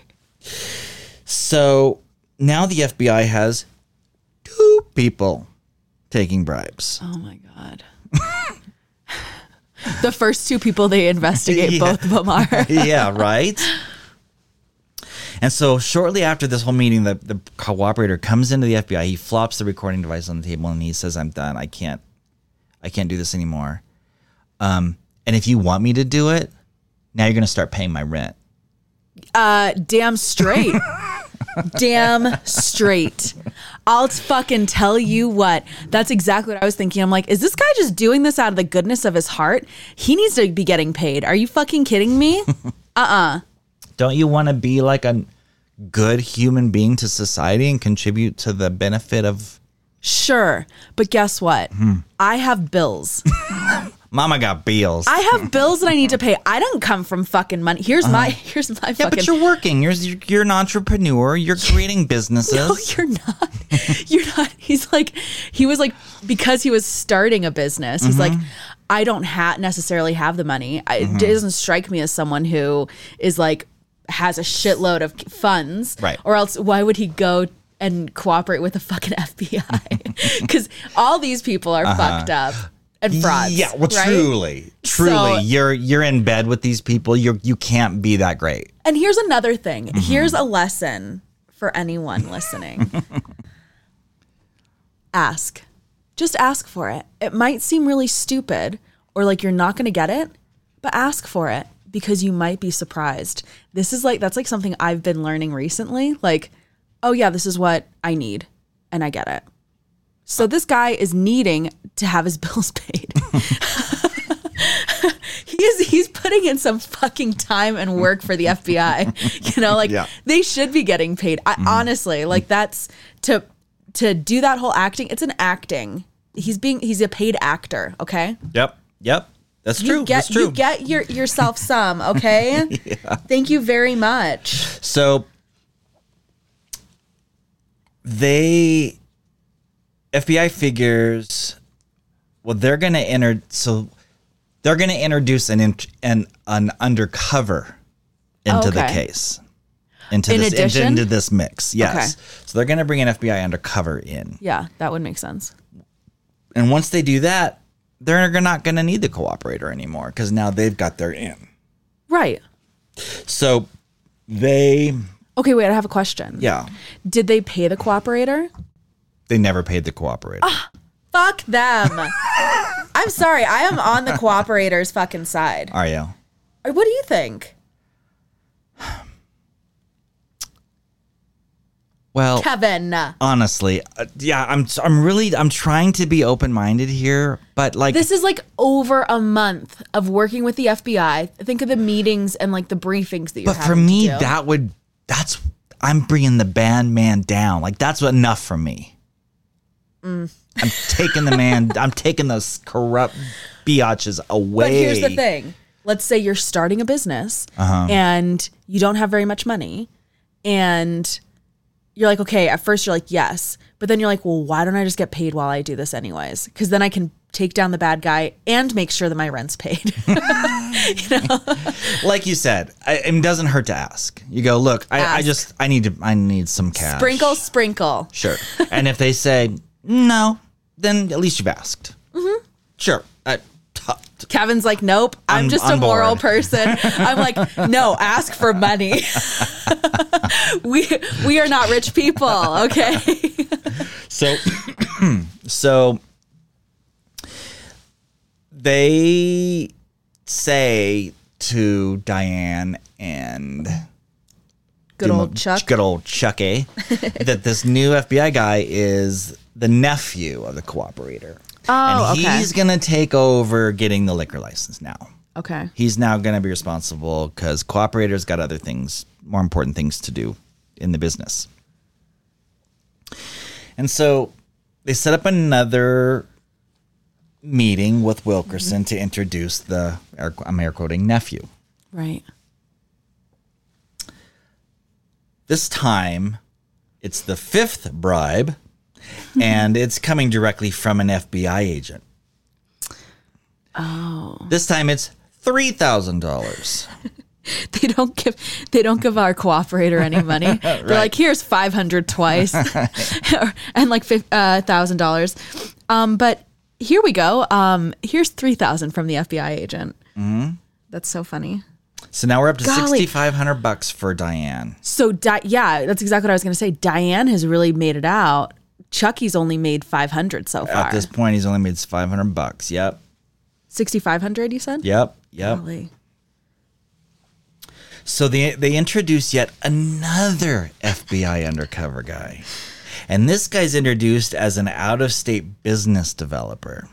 Speaker 1: so now the FBI has two people taking bribes.
Speaker 2: Oh my God. the first two people they investigate,
Speaker 1: Yeah.
Speaker 2: both of them are.
Speaker 1: yeah, right? And so shortly after this whole meeting, the, the cooperator comes into the FBI. He flops the recording device on the table and he says, I'm done. I can't I can't do this anymore. Um, and if you want me to do it, now you're gonna start paying my rent.
Speaker 2: Uh, damn straight. damn straight. I'll fucking tell you what. That's exactly what I was thinking. I'm like, is this guy just doing this out of the goodness of his heart? He needs to be getting paid. Are you fucking kidding me? Uh-uh.
Speaker 1: Don't you want to be like a good human being to society and contribute to the benefit of
Speaker 2: Sure. But guess what? I have bills.
Speaker 1: Mama got bills.
Speaker 2: I have bills that I need to pay. I don't come from fucking money. Here's my here's my
Speaker 1: Uh-huh. yeah,
Speaker 2: fucking
Speaker 1: but you're working. You're you're an entrepreneur. You're creating businesses.
Speaker 2: No, you're not. You're not. He's like, he was like, because he was starting a business, he's
Speaker 1: Mm-hmm.
Speaker 2: like, I don't ha- necessarily have the money. I,
Speaker 1: Mm-hmm.
Speaker 2: It doesn't strike me as someone who is like, has a shitload of funds.
Speaker 1: Right.
Speaker 2: Or else, why would he go and cooperate with the fucking FBI? Because all these people are fucked up and frauds.
Speaker 1: Yeah, well,
Speaker 2: right?
Speaker 1: truly, truly,
Speaker 2: So-
Speaker 1: you're you're in bed with these people. You you can't be that great.
Speaker 2: And here's another thing.
Speaker 1: Mm-hmm.
Speaker 2: Here's a lesson for anyone listening. ask. Just ask for it. It might seem really stupid or like you're not going to get it, but ask for it because you might be surprised. This is like that's like something I've been learning recently. Like, oh yeah, this is what I need and I get it. So this guy is needing to have his bills paid. he is he's putting in some fucking time and work for the FBI. You know, like
Speaker 1: Yeah.
Speaker 2: they should be getting paid. I mm-hmm. honestly, like that's to to do that whole acting, it's an acting. He's being he's a paid actor, okay?
Speaker 1: Yep, yep, that's true.
Speaker 2: You get
Speaker 1: that's true.
Speaker 2: you get your yourself some, okay? yeah. Thank you very much.
Speaker 1: So they FBI figures well they're going to enter so they're going to introduce an an an undercover into the
Speaker 2: Okay.
Speaker 1: case. Into
Speaker 2: In
Speaker 1: this into, into this mix. Yes.
Speaker 2: Okay.
Speaker 1: So they're going to bring an FBI undercover in.
Speaker 2: Yeah, that would make sense.
Speaker 1: And once they do that, they're not going to need the cooperator anymore cuz now they've got their in.
Speaker 2: Right.
Speaker 1: So they
Speaker 2: Okay, wait, I have a question.
Speaker 1: yeah,
Speaker 2: Did they pay the cooperator?
Speaker 1: They never paid the cooperator.
Speaker 2: Fuck them. I'm sorry, I am on the cooperator's fucking side.
Speaker 1: Are you?
Speaker 2: What do you think?
Speaker 1: Well,
Speaker 2: Kevin.
Speaker 1: honestly, uh, yeah, I'm I'm really I'm trying to be open minded here, but like
Speaker 2: This is like over a month of working with the FBI. Think of the meetings and like the briefings that you're
Speaker 1: but for
Speaker 2: having to
Speaker 1: me
Speaker 2: do.
Speaker 1: that would that's I'm bringing the band man down. Like that's enough for me.
Speaker 2: Mm.
Speaker 1: I'm taking the man. I'm taking those corrupt biatches away.
Speaker 2: But here's the thing. Let's say you're starting a business and you don't have very much money and you're like, okay, at first you're like, yes. But then you're like, well, why don't I just get paid while I do this anyways? Because then I can take down the bad guy and make sure that my rent's paid. you know?
Speaker 1: Like you said, I, it doesn't hurt to ask. You go, look, I, I just I need to I need some cash.
Speaker 2: sprinkle, sprinkle.
Speaker 1: Sure. and if they say no, then at least you've asked.
Speaker 2: Mm-hmm.
Speaker 1: Sure. I, t- t-
Speaker 2: Kevin's like, nope, I'm,
Speaker 1: I'm
Speaker 2: just a moral
Speaker 1: board.
Speaker 2: person. I'm like, no, ask for money. we we are not rich people, okay?
Speaker 1: so so they say to Diane and
Speaker 2: Good old Chuck.
Speaker 1: good old Chucky, that this new FBI guy is the nephew of the cooperator.
Speaker 2: Oh,
Speaker 1: and
Speaker 2: okay.
Speaker 1: he's gonna take over getting the liquor license now.
Speaker 2: Okay.
Speaker 1: He's now gonna be responsible because cooperator's got other things, more important things to do in the business. And so they set up another meeting with Wilkerson to introduce the air- I'm air quoting nephew.
Speaker 2: Right.
Speaker 1: This time, it's the fifth bribe, and it's coming directly from an FBI agent. Oh. This time it's three thousand dollars.
Speaker 2: They don't give they don't give our cooperator any money. They're like, here's five hundred twice, and like uh, thousand dollars. Um, but here we go. Um, here's three thousand from the FBI agent. Mm-hmm. That's so funny.
Speaker 1: So now we're up to sixty five hundred bucks for Diane.
Speaker 2: So Di- yeah, that's exactly what I was going to say. Diane has really made it out. Chucky's only made five hundred so far.
Speaker 1: At this point, he's only made five hundred bucks. Yep,
Speaker 2: Sixty five hundred, you said?
Speaker 1: yep, yep.
Speaker 2: Golly.
Speaker 1: So they they introduce yet another FBI undercover guy. And this guy's introduced as an out of state business developer.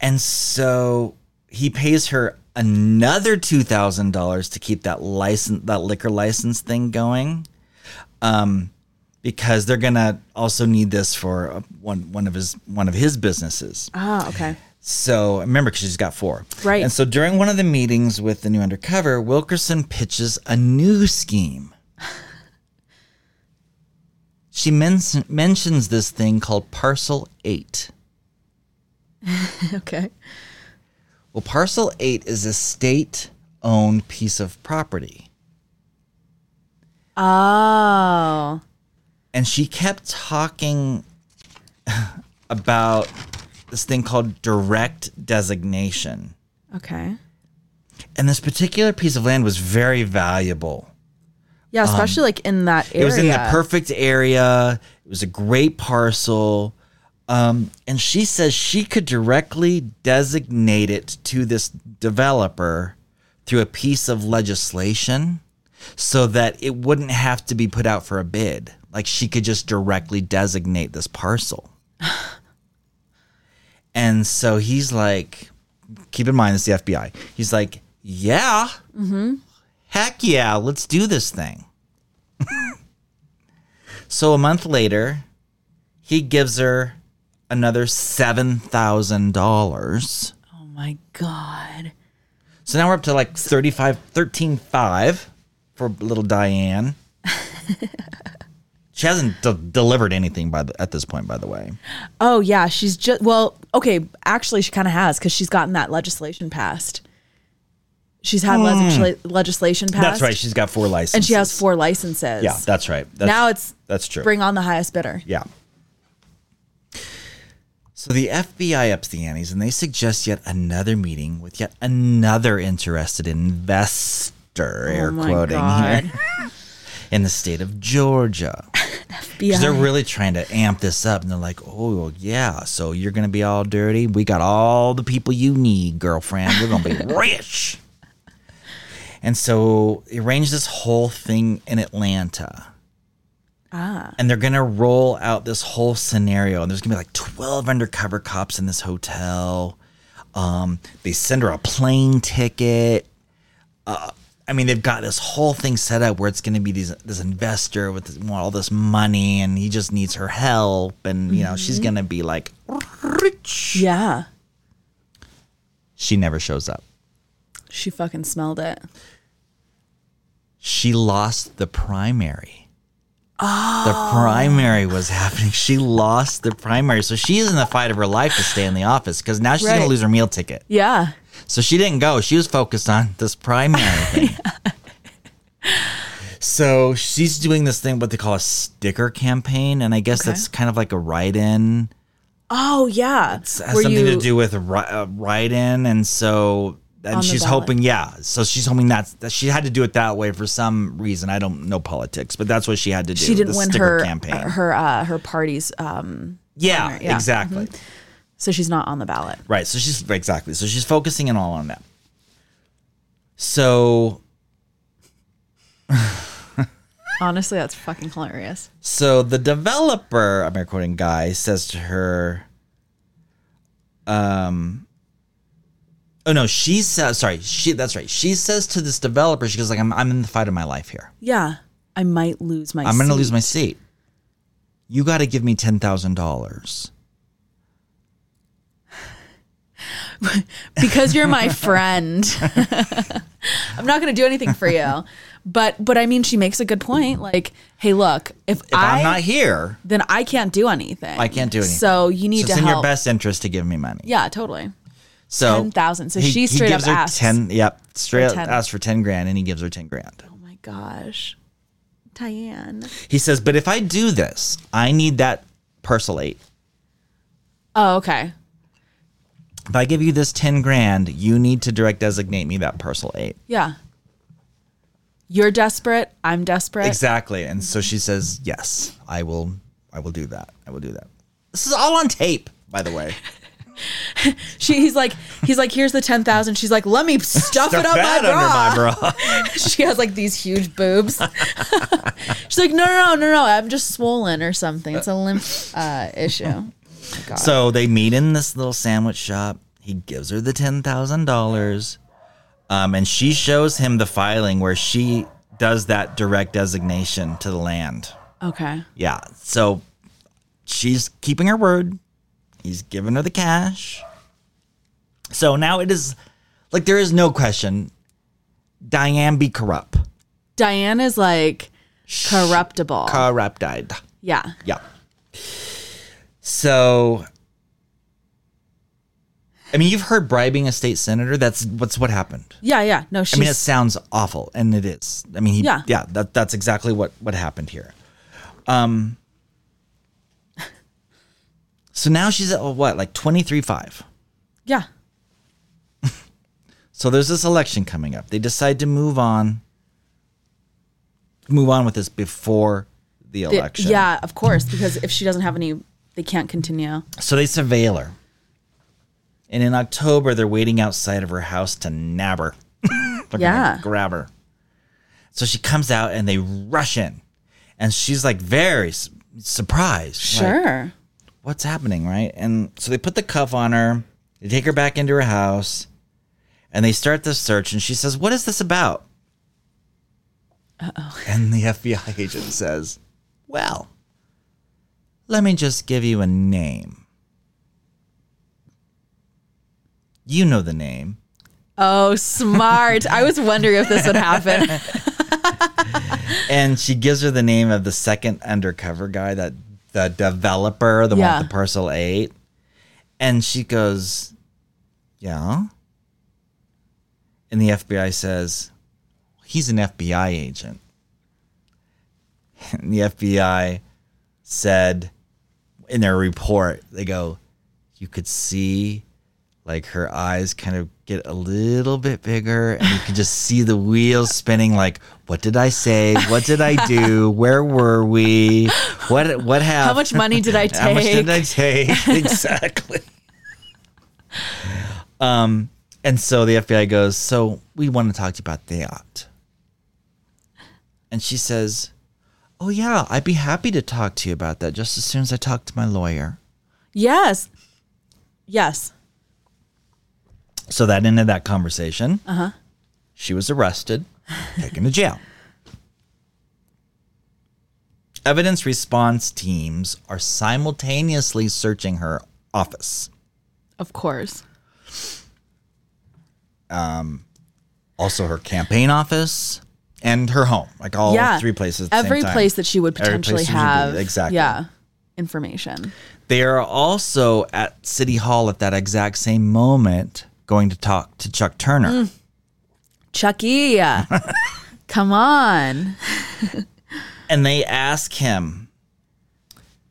Speaker 1: And so he pays her another $2,000 to keep that license that liquor license thing going. Um because they're going to also need this for uh, one one of his one of his businesses.
Speaker 2: Ah, okay.
Speaker 1: So remember, because she's got four.
Speaker 2: Right.
Speaker 1: And so during one of the meetings with the new undercover, Wilkerson pitches a new scheme. She men- mentions this thing called Parcel 8.
Speaker 2: Okay.
Speaker 1: Well, Parcel 8 is a state owned piece of property.
Speaker 2: Oh.
Speaker 1: And she kept talking about this thing called direct designation.
Speaker 2: Okay.
Speaker 1: And this particular piece of land was very valuable.
Speaker 2: Yeah, especially like in that area.
Speaker 1: Um, It was in the perfect area. It was a great parcel. Um, and she says she could directly designate it to this developer through a piece of legislation so that it wouldn't have to be put out for a bid. Like she could just directly designate this parcel. and so he's like, keep in mind, it's the FBI. He's like, yeah, mm-hmm. heck yeah, let's do this thing. so a month later, he gives her another $7,000.
Speaker 2: Oh my god.
Speaker 1: So now we're up to like 35, 13.5 for little Diane. she hasn't de- delivered anything by the, at this point, by the way.
Speaker 2: Oh yeah, she's just well, okay, actually she kind of has cuz she's gotten that legislation passed. She's had legisla- hmm. legislation passed.
Speaker 1: That's right. She's got four licenses.
Speaker 2: and she has four licenses.
Speaker 1: Yeah, that's right. That's,
Speaker 2: now it's
Speaker 1: that's true.
Speaker 2: bring on the highest bidder.
Speaker 1: Yeah. So the FBI ups the antes and they suggest yet another meeting with yet another interested investor, oh air
Speaker 2: Oh my
Speaker 1: quoting
Speaker 2: God.
Speaker 1: here, in the state of Georgia. 'Cause they're really trying to amp this up and they're like, oh, yeah, so you're going to be all dirty? We got all the people you need, girlfriend. We're going to be rich. And so they arranged this whole thing in Atlanta
Speaker 2: ah.
Speaker 1: and they're gonna roll out this whole scenario and there's gonna be like 12 undercover cops in this hotel um, they send her a plane ticket uh, i mean they've got this whole thing set up where it's gonna be these, this investor with this, all this money and he just needs her help and you know she's mm-hmm. gonna be like rich
Speaker 2: Yeah.
Speaker 1: she never shows up
Speaker 2: She fucking smelled it.
Speaker 1: she lost the primary. Oh. The primary was happening. She lost the primary. So she's in the fight of her life to stay in the office because now she's going to lose her meal ticket.
Speaker 2: Yeah.
Speaker 1: So she didn't go. She was focused on this primary thing. So she's doing this thing, what they call a sticker campaign. And I guess
Speaker 2: Okay.
Speaker 1: that's kind of like a write in.
Speaker 2: Oh yeah.
Speaker 1: It has
Speaker 2: Were
Speaker 1: something to do with uh, write in. And so. And she's hoping, yeah. So she's hoping that's, that she had to do it that way for some reason. I don't know politics, but that's what she had to do.
Speaker 2: She didn't
Speaker 1: the
Speaker 2: win her
Speaker 1: campaign.
Speaker 2: her uh, her party's um
Speaker 1: yeah,
Speaker 2: yeah.
Speaker 1: exactly.
Speaker 2: So she's not on the ballot.
Speaker 1: Right. So she's exactly. So she's focusing in all on that. So
Speaker 2: Honestly, that's fucking hilarious.
Speaker 1: So the developer, I'm recording. guy, says to her, um, oh no, she says, sorry, she, that's right. She says to this developer, she goes like, I'm, I'm in the fight of my life here.
Speaker 2: Yeah. I might lose my
Speaker 1: I'm going
Speaker 2: to
Speaker 1: lose my seat. You got to give me $10,000
Speaker 2: because you're my friend. I'm not going to do anything for you. But but I mean she makes a good point like hey look if,
Speaker 1: If
Speaker 2: I
Speaker 1: I'm not here,
Speaker 2: then I can't do anything.
Speaker 1: I can't do anything.
Speaker 2: So you need
Speaker 1: so
Speaker 2: to
Speaker 1: it's in
Speaker 2: help.
Speaker 1: your best interest to give me money.
Speaker 2: Yeah, totally.
Speaker 1: So
Speaker 2: 10,000. So she straight
Speaker 1: gives
Speaker 2: up
Speaker 1: her
Speaker 2: asks
Speaker 1: ten. Yep, straight up asks for ten grand, and he gives her ten grand.
Speaker 2: Oh my gosh. Diane.
Speaker 1: He says, "But if I do this, I need that parcel.
Speaker 2: Oh, okay.
Speaker 1: If I give you this ten grand, you need to direct designate me that parcel eight.
Speaker 2: Yeah. You're desperate. I'm desperate.
Speaker 1: Exactly. And so she says, "Yes, I will. I will do that. I will do that." This is all on tape, by the way.
Speaker 2: She, he's like, he's like, here's the ten thousand. She's like, let me stuff, it up my bra.
Speaker 1: under my bra.
Speaker 2: she has like these huge boobs. She's like, no, no, no, no, no. I'm just swollen or something. It's a lymph uh, issue.
Speaker 1: So they meet in this little sandwich shop. He gives her the ten thousand dollars, um, and she shows him the filing where she does that direct designation to the land.
Speaker 2: Okay.
Speaker 1: Yeah. So she's keeping her word. He's giving her the cash. So now it is like there is no question. Diane be corrupt.
Speaker 2: Diane is like corruptible.
Speaker 1: Corrupted.
Speaker 2: yeah.
Speaker 1: Yeah. So, I mean, you've heard bribing a state senator. That's what's what happened.
Speaker 2: Yeah, yeah. No, she's
Speaker 1: I mean, it sounds awful, and it is. I mean, he, yeah,
Speaker 2: Yeah.
Speaker 1: that that's exactly what what happened here. Um. So now she's at what, like twenty three five.
Speaker 2: yeah.
Speaker 1: So there's this election coming up. They decide to move on. Move on with this before the
Speaker 2: The-
Speaker 1: election.
Speaker 2: yeah, of course, because if she doesn't have any, they can't continue.
Speaker 1: So they surveil her. And in October, they're waiting outside of her house to nab her. They're gonna
Speaker 2: Yeah.
Speaker 1: grab her. So she comes out and they rush in. And she's like very s- surprised. like,
Speaker 2: Sure.
Speaker 1: What's happening, right? And so they put the cuff on her. They take her back into her house. And they start the search. And she says, What is this about?
Speaker 2: Uh-oh.
Speaker 1: And the FBI agent says, Well, let me just give you a name. You know the name.
Speaker 2: Oh, smart. I was wondering if this would happen.
Speaker 1: And she gives her the name of the second undercover guy, that the developer, the one with the parcel eight. And she goes, Yeah. And the FBI says, He's an FBI agent. And the FBI said in their report, they go, You could see like her eyes kind of get a little bit bigger and you can just see the wheels spinning like what did i say? What did i do? Where were we? What what happened
Speaker 2: How much money did I take?
Speaker 1: how much did i take? exactly. Um and so the fbi goes so we want to talk to you about that. And she says oh yeah i'd be happy to talk to you about that just as soon as i talk to my lawyer
Speaker 2: yes. Yes.
Speaker 1: So that ended that conversation. Uh huh. She was arrested, taken to jail. Evidence response teams are simultaneously searching her office,
Speaker 2: Of course.
Speaker 1: Um, also her campaign office, and her home. Like all
Speaker 2: yeah.
Speaker 1: three places. At the same
Speaker 2: Every place that she would potentially
Speaker 1: she would be.
Speaker 2: have.
Speaker 1: Exactly.
Speaker 2: Yeah. Information.
Speaker 1: They are also at City Hall at that exact same moment going to talk to Chuck Turner.
Speaker 2: Mm. Chucky. Come on.
Speaker 1: and they ask him,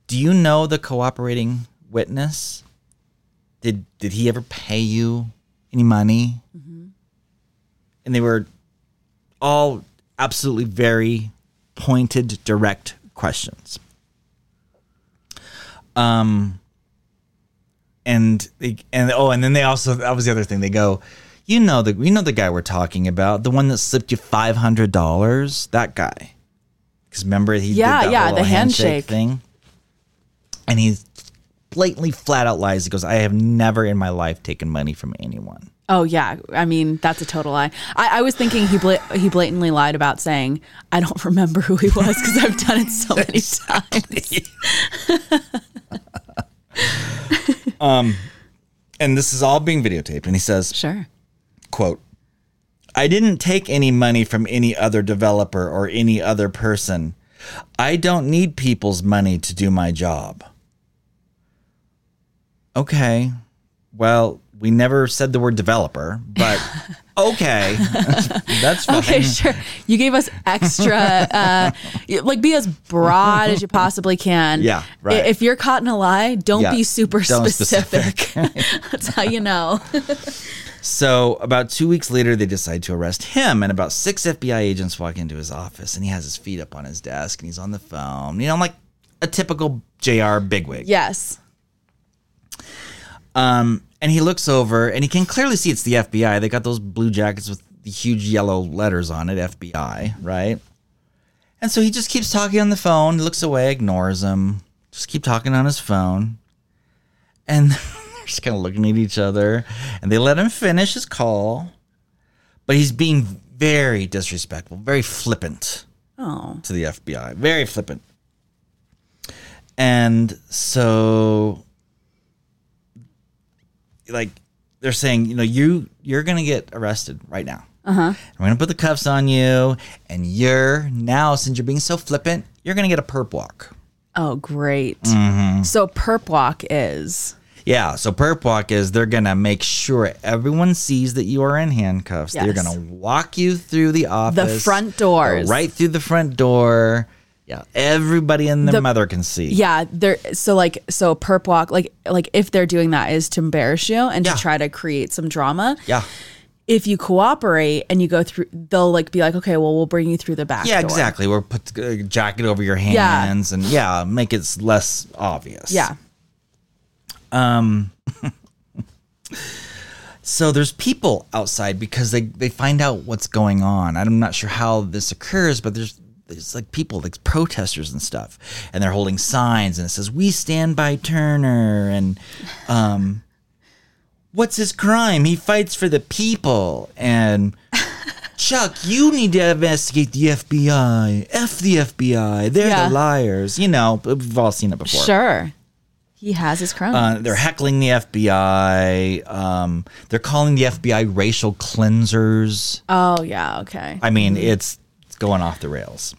Speaker 1: "Do you know the cooperating witness? Did did he ever pay you any money?" And they were all absolutely very pointed, direct questions. Um, and they and oh, and then they also that was the other thing. They go, you know the you know the guy we're talking about, the one that slipped you five hundred dollars, that guy. Because remember he
Speaker 2: Yeah,
Speaker 1: did that
Speaker 2: yeah, the handshake.
Speaker 1: thing, and he blatantly flat out lies. He goes, "I have never in my life taken money from anyone."
Speaker 2: Oh yeah, I mean that's a total lie. I, I was thinking he bla- he blatantly lied about saying I don't remember who he was because I've done it so many times.
Speaker 1: Um, and this is all being videotaped. And he says,
Speaker 2: Sure.
Speaker 1: quote i didn't take any money from any other developer or any other person i don't need people's money to do my job okay well we never said the word developer but okay that's fine
Speaker 2: Okay, sure. You gave us extra, uh, like be as broad as you possibly can.
Speaker 1: Yeah, right.
Speaker 2: If you're caught in a lie, don't
Speaker 1: Yeah,
Speaker 2: be super
Speaker 1: don't
Speaker 2: specific. That's how you know.
Speaker 1: So about two weeks later, they decide to arrest him, and about six FBI agents walk into his office, and he has his feet up on his desk, and he's on the phone. You know, like a typical JR bigwig.
Speaker 2: Yes.
Speaker 1: Um, and he looks over, and he can clearly see it's the FBI. They got those blue jackets with the huge yellow letters on it, FBI, right? And so he just keeps talking on the phone, looks away, ignores him, just keep talking on his phone, and they're just kind of looking at each other, and they let him finish his call, but he's being very disrespectful, very flippant
Speaker 2: Oh.
Speaker 1: to the FBI. Very flippant. And so like they're saying, you know, you you're gonna get arrested right now. Uh-huh. We're gonna put the cuffs on you, and you're now, since you're being so flippant, you're gonna get a perp walk.
Speaker 2: Oh, great.
Speaker 1: Mm-hmm.
Speaker 2: So perp walk is
Speaker 1: Yeah, so perp walk is they're gonna make sure everyone sees that you are in handcuffs. They're gonna walk you through the office, the
Speaker 2: front doors.
Speaker 1: right through the front door. Yeah, everybody and their
Speaker 2: The-
Speaker 1: mother can see.
Speaker 2: yeah. They're so like so perp walk like like if they're doing that is to embarrass you and
Speaker 1: Yeah.
Speaker 2: to try to create some drama.
Speaker 1: yeah,
Speaker 2: If you cooperate and you go through, they'll like be like, okay, well, we'll bring you through the back.
Speaker 1: yeah,
Speaker 2: door.
Speaker 1: exactly. We'll put a jacket over your
Speaker 2: Yeah.
Speaker 1: hands and yeah, make it less obvious.
Speaker 2: Yeah. Um.
Speaker 1: So there's people outside because they they find out what's going on. I'm not sure how this occurs, but there's there's like people like protesters and stuff, and they're holding signs and it says "We stand by Turner" and um, what's his crime? He fights for the people and. Chuck, you need to investigate the FBI. F the FBI. They're
Speaker 2: Yeah.
Speaker 1: the liars. You know, we've all seen it before.
Speaker 2: Sure. He has his crown.
Speaker 1: Uh, they're heckling the FBI. Um, they're calling the FBI racial cleansers.
Speaker 2: oh yeah. Okay.
Speaker 1: I mean, it's, it's going off the rails.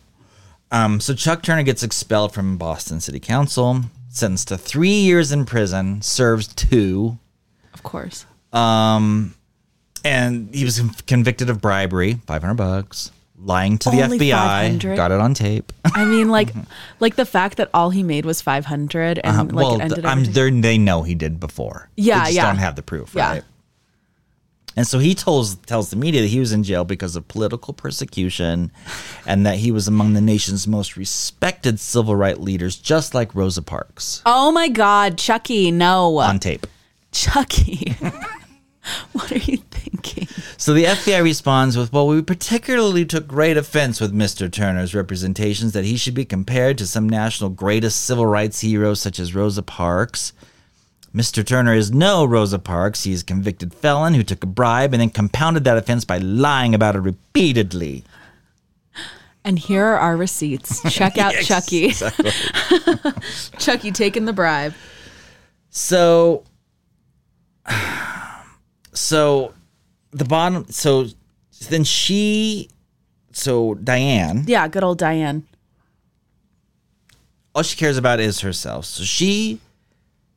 Speaker 1: Um, so Chuck Turner gets expelled from Boston City Council, sentenced to three years in prison, serves two,
Speaker 2: of course.
Speaker 1: and he was convicted of bribery, five hundred bucks, lying to the
Speaker 2: Only
Speaker 1: FBI,
Speaker 2: 500?
Speaker 1: got it on tape.
Speaker 2: I mean, like, like the fact that all he made was five hundred and like
Speaker 1: well,
Speaker 2: it ended.
Speaker 1: I'm. They know he did before.
Speaker 2: Yeah,
Speaker 1: they just
Speaker 2: yeah.
Speaker 1: don't have the proof,
Speaker 2: Yeah.
Speaker 1: right? And so he tells tells the media that he was in jail because of political persecution, and that he was among the nation's most respected civil rights leaders, just like Rosa Parks,
Speaker 2: oh my God, Chucky! No,
Speaker 1: on tape.
Speaker 2: Chucky. what are you thinking?
Speaker 1: So the FBI responds with, "Well, we particularly took great offense with Mr. Turner's representations that he should be compared to some national greatest civil rights heroes such as Rosa Parks." Mr. Turner is no Rosa Parks. He's a convicted felon who took a bribe and then compounded that offense by lying about it repeatedly.
Speaker 2: And here are our receipts. Check out
Speaker 1: Yes,
Speaker 2: Chucky.
Speaker 1: exactly.
Speaker 2: Chucky taking the bribe.
Speaker 1: So, so the bottom. So then she, so Diane,
Speaker 2: Yeah, good old Diane.
Speaker 1: all she cares about is herself. So she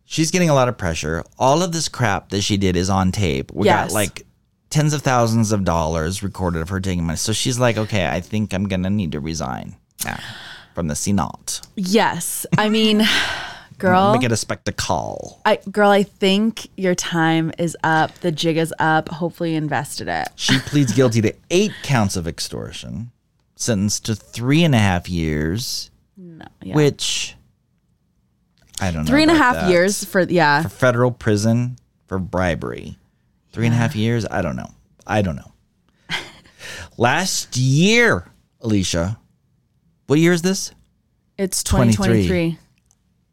Speaker 1: she's getting a lot of pressure. All of this crap that she did is on tape. We
Speaker 2: Yes.
Speaker 1: got like tens of thousands of dollars recorded of her taking money. So she's like, okay, I think I'm gonna need to resign now from the Senate.
Speaker 2: Yes, I mean, girl.
Speaker 1: Make it a spectacle.
Speaker 2: I, girl, I think your time is up. The jig is up. Hopefully, you invested it.
Speaker 1: She pleads guilty to eight counts of extortion, sentenced to three and a half years,
Speaker 2: No, yeah.
Speaker 1: which I don't know.
Speaker 2: Three and a half
Speaker 1: that.
Speaker 2: years for yeah.
Speaker 1: for federal prison for bribery. Three and a half years? I don't know. I don't know. Last year, Alicia, what year is this?
Speaker 2: It's
Speaker 1: 23.
Speaker 2: 2023.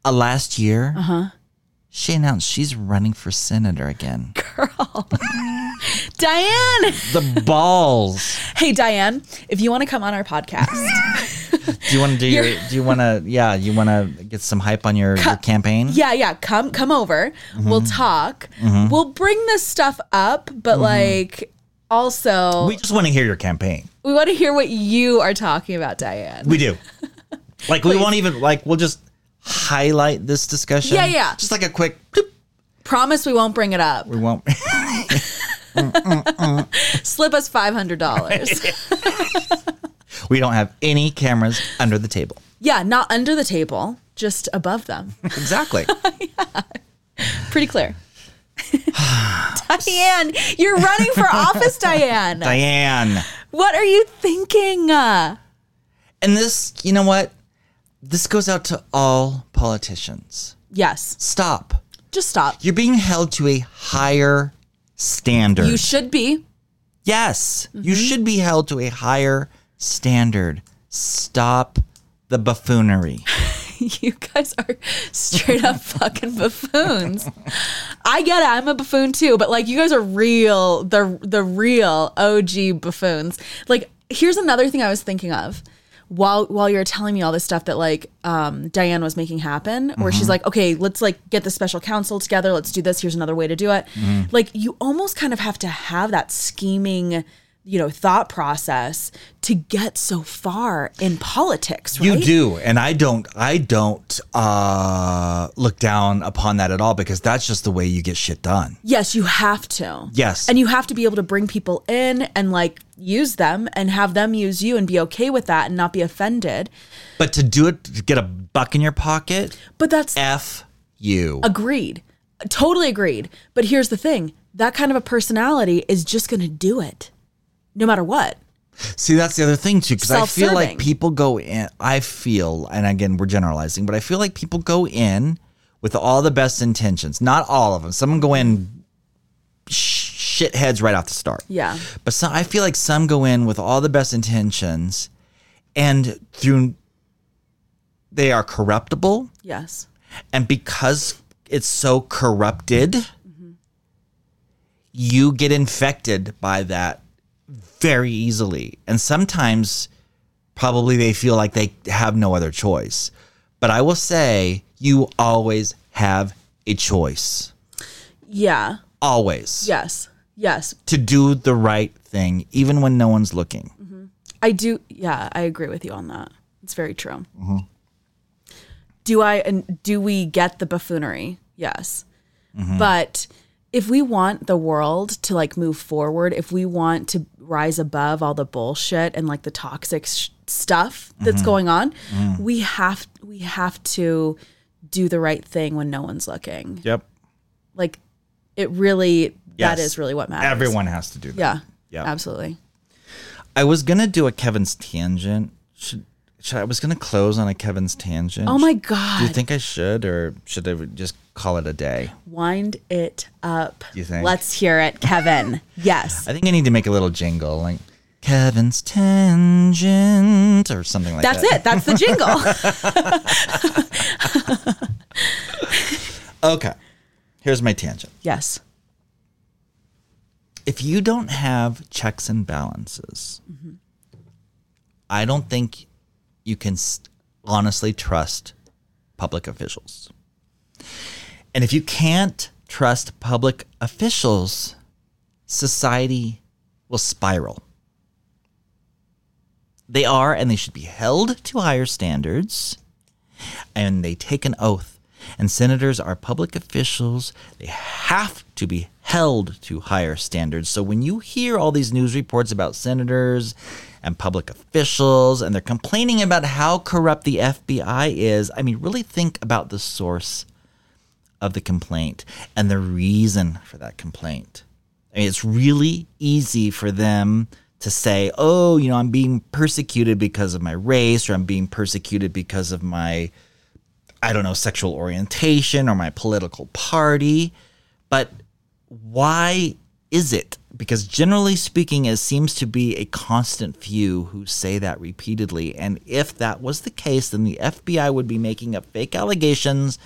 Speaker 1: Uh, last year, uh-huh. she announced she's running for senator again. Girl.
Speaker 2: Diane.
Speaker 1: the balls.
Speaker 2: Hey, Diane, if you want to come on our podcast,
Speaker 1: Do you want to do your? Do you want to? Yeah, you want to get some hype on your, your campaign?
Speaker 2: yeah, yeah, come come over.
Speaker 1: Mm-hmm.
Speaker 2: We'll talk. We'll bring this stuff up, but like also
Speaker 1: Mm-hmm. We just want to hear your campaign.
Speaker 2: We want to hear what you are talking about, Diane.
Speaker 1: We do. Like we won't even like. We'll just highlight this discussion.
Speaker 2: Yeah, yeah.
Speaker 1: Just like a quick. bloop.
Speaker 2: Promise we won't bring it up.
Speaker 1: We won't.
Speaker 2: Slip us five hundred dollars.
Speaker 1: We don't have any cameras under the table.
Speaker 2: yeah, not under the table, just above them.
Speaker 1: Exactly.
Speaker 2: Pretty clear. Diane, you're running for office, Diane.
Speaker 1: Diane.
Speaker 2: What are you thinking? Uh,
Speaker 1: And this, you know what? This goes out to all politicians.
Speaker 2: yes,
Speaker 1: Stop.
Speaker 2: just stop.
Speaker 1: You're being held to a higher standard.
Speaker 2: You should be.
Speaker 1: yes. You should be held to a higher standard. Stop the buffoonery.
Speaker 2: You guys are straight up fucking buffoons. I get it. I'm a buffoon too, but like you guys are real, the the real OG buffoons. Like here's another thing I was thinking of. while while you're telling me all this stuff that like um, Diane was making happen, where
Speaker 1: Mm-hmm.
Speaker 2: she's like, okay, let's like get the special counsel together. Let's do this. Here's another way to do it.
Speaker 1: Mm-hmm.
Speaker 2: Like you almost kind of have to have that scheming, you know, thought process to get so far in politics. Right?
Speaker 1: You do, and I don't. I don't uh, look down upon that at all because that's just the way you get shit done.
Speaker 2: Yes, you have to.
Speaker 1: Yes.
Speaker 2: And you have to be able to bring people in and like use them and have them use you and be okay with that and not be offended.
Speaker 1: But to do it, to get a buck in your pocket,
Speaker 2: But that's
Speaker 1: f you.
Speaker 2: agreed. Totally agreed. But here's the thing that kind of a personality is just going to do it no matter what.
Speaker 1: See, that's the other thing too, because I feel like people go in. I feel, and again, we're generalizing, but I feel like people go in with all the best intentions. Not all of them. Some go in sh- shitheads right off the start.
Speaker 2: Yeah.
Speaker 1: But some, I feel like some go in with all the best intentions, and through they are corruptible,
Speaker 2: Yes.
Speaker 1: and because it's so corrupted, mm-hmm. you get infected by that very easily. And sometimes probably they feel like they have no other choice. But I will say you always have a choice.
Speaker 2: Yeah.
Speaker 1: Always.
Speaker 2: Yes. Yes.
Speaker 1: To do the right thing, even when no one's looking.
Speaker 2: I do. Yeah, I agree with you on that. It's very true.
Speaker 1: Mm-hmm.
Speaker 2: Do I and do we get the buffoonery? Yes,
Speaker 1: Mm-hmm.
Speaker 2: but if we want the world to like move forward, if we want to rise above all the bullshit and like the toxic sh- stuff that's
Speaker 1: Mm-hmm.
Speaker 2: going on, we have we have to do the right thing when no one's looking.
Speaker 1: Yep.
Speaker 2: Like, it really that
Speaker 1: Yes.
Speaker 2: is really what matters.
Speaker 1: Everyone has to do that.
Speaker 2: Yeah.
Speaker 1: Yeah.
Speaker 2: Absolutely.
Speaker 1: I was gonna do a Kevin's tangent. Should, should I was gonna close on a Kevin's tangent.
Speaker 2: Oh my god.
Speaker 1: Do you think I should, or should I just call it a day?
Speaker 2: Wind it up.
Speaker 1: You think?
Speaker 2: Let's hear it, Kevin. yes.
Speaker 1: I think I need to make a little jingle, like Kevin's tangent or something like
Speaker 2: That's
Speaker 1: that.
Speaker 2: That's it. That's the jingle.
Speaker 1: Okay. Here's my tangent.
Speaker 2: yes.
Speaker 1: If you don't have checks and balances, I don't think you can honestly trust public officials. And if you can't trust public officials, society will spiral. They are, and they should be held to higher standards, and they take an oath. And senators are public officials. They have to be held to higher standards. So when you hear all these news reports about senators and public officials, and they're complaining about how corrupt the FBI is, I mean, really think about the source of the complaint and the reason for that complaint. I mean, it's really easy for them to say, oh, you know, I'm being persecuted because of my race, or I'm being persecuted because of my, I don't know, sexual orientation or my political party. But why is it? Because generally speaking, it seems to be a constant few who say that repeatedly. And if that was the case, then the FBI would be making up fake allegations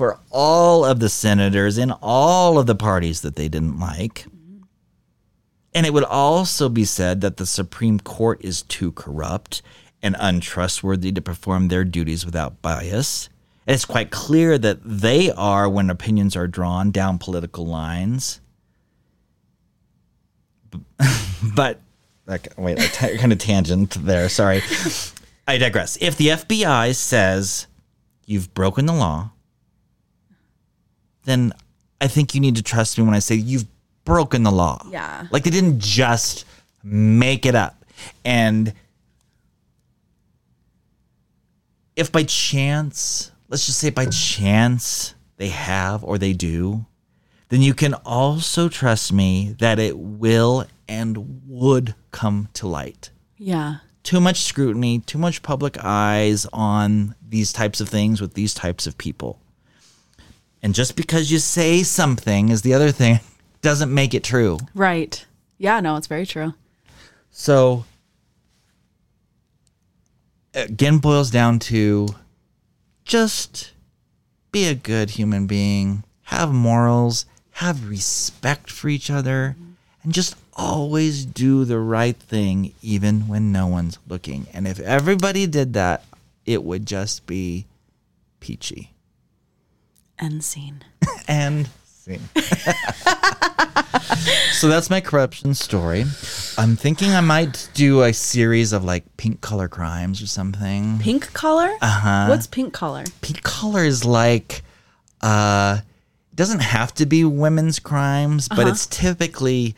Speaker 1: for all of the senators in all of the parties that they didn't like. And it would also be said that the Supreme Court is too corrupt and untrustworthy to perform their duties without bias. And it's quite clear that they are when opinions are drawn down political lines. But, like, wait, kind of tangent there. Sorry. I digress. If the FBI says you've broken the law, then I think you need to trust me when I say you've broken the law.
Speaker 2: Yeah.
Speaker 1: Like they didn't just make it up. And if by chance, let's just say by chance they have or they do, then you can also trust me that it will and would come to light
Speaker 2: Yeah.
Speaker 1: too much scrutiny, too much public eyes on these types of things with these types of people. And just because you say something is the other thing doesn't make it true.
Speaker 2: Right. Yeah, no, it's very true.
Speaker 1: So again boils down to just be a good human being, have morals, have respect for each other, and just always do the right thing even when no one's looking. And if everybody did that, it would just be peachy.
Speaker 2: End scene.
Speaker 1: And scene. so that's my corruption story. I'm thinking I might do a series of like pink collar crimes or something.
Speaker 2: Pink collar?
Speaker 1: Uh-huh.
Speaker 2: What's pink collar?
Speaker 1: Pink collar is like uh doesn't have to be women's crimes, but it's typically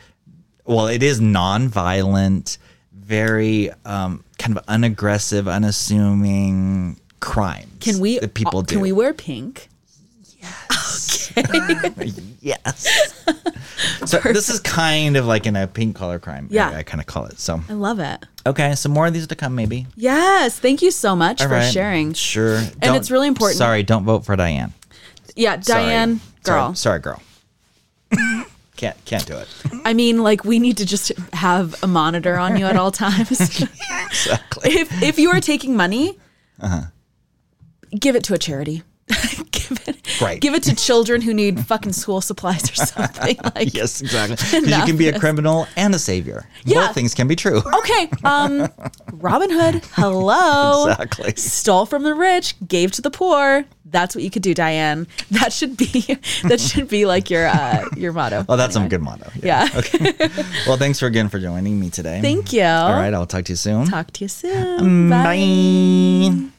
Speaker 1: well, it is non-violent, very um kind of unaggressive, unassuming crimes.
Speaker 2: Can we
Speaker 1: that people
Speaker 2: uh,
Speaker 1: do?
Speaker 2: Can we wear pink?
Speaker 1: Yes. so this is kind of like in a pink collar crime.
Speaker 2: Yeah.
Speaker 1: area, I kind of call it. So
Speaker 2: I love it.
Speaker 1: okay, so more of these to come, maybe.
Speaker 2: Yes, thank you so much
Speaker 1: All
Speaker 2: for
Speaker 1: right.
Speaker 2: sharing.
Speaker 1: Sure.
Speaker 2: And it's really important.
Speaker 1: Sorry, don't vote for Diane.
Speaker 2: Yeah,
Speaker 1: Sorry.
Speaker 2: Diane, girl.
Speaker 1: Sorry, sorry girl. can't can't do it.
Speaker 2: I mean, like we need to just have a monitor on you at all times.
Speaker 1: exactly.
Speaker 2: if if you are taking money,
Speaker 1: Uh-huh.
Speaker 2: give it to a charity. Give it
Speaker 1: Right.
Speaker 2: give it to children who need fucking school supplies or something. Like
Speaker 1: Yes, exactly. Because you can be a criminal and a savior.
Speaker 2: Yeah.
Speaker 1: Both things can be true.
Speaker 2: Okay, um Robin Hood, hello.
Speaker 1: Exactly.
Speaker 2: Stole from the rich, gave to the poor. That's what you could do, Diane. That should be that should be like your uh your motto.
Speaker 1: Oh, that's some good motto.
Speaker 2: Yeah.
Speaker 1: Okay. well, thanks for again for joining me today.
Speaker 2: Thank you.
Speaker 1: All right, I'll talk to you soon.
Speaker 2: Talk to you soon.
Speaker 1: Bye.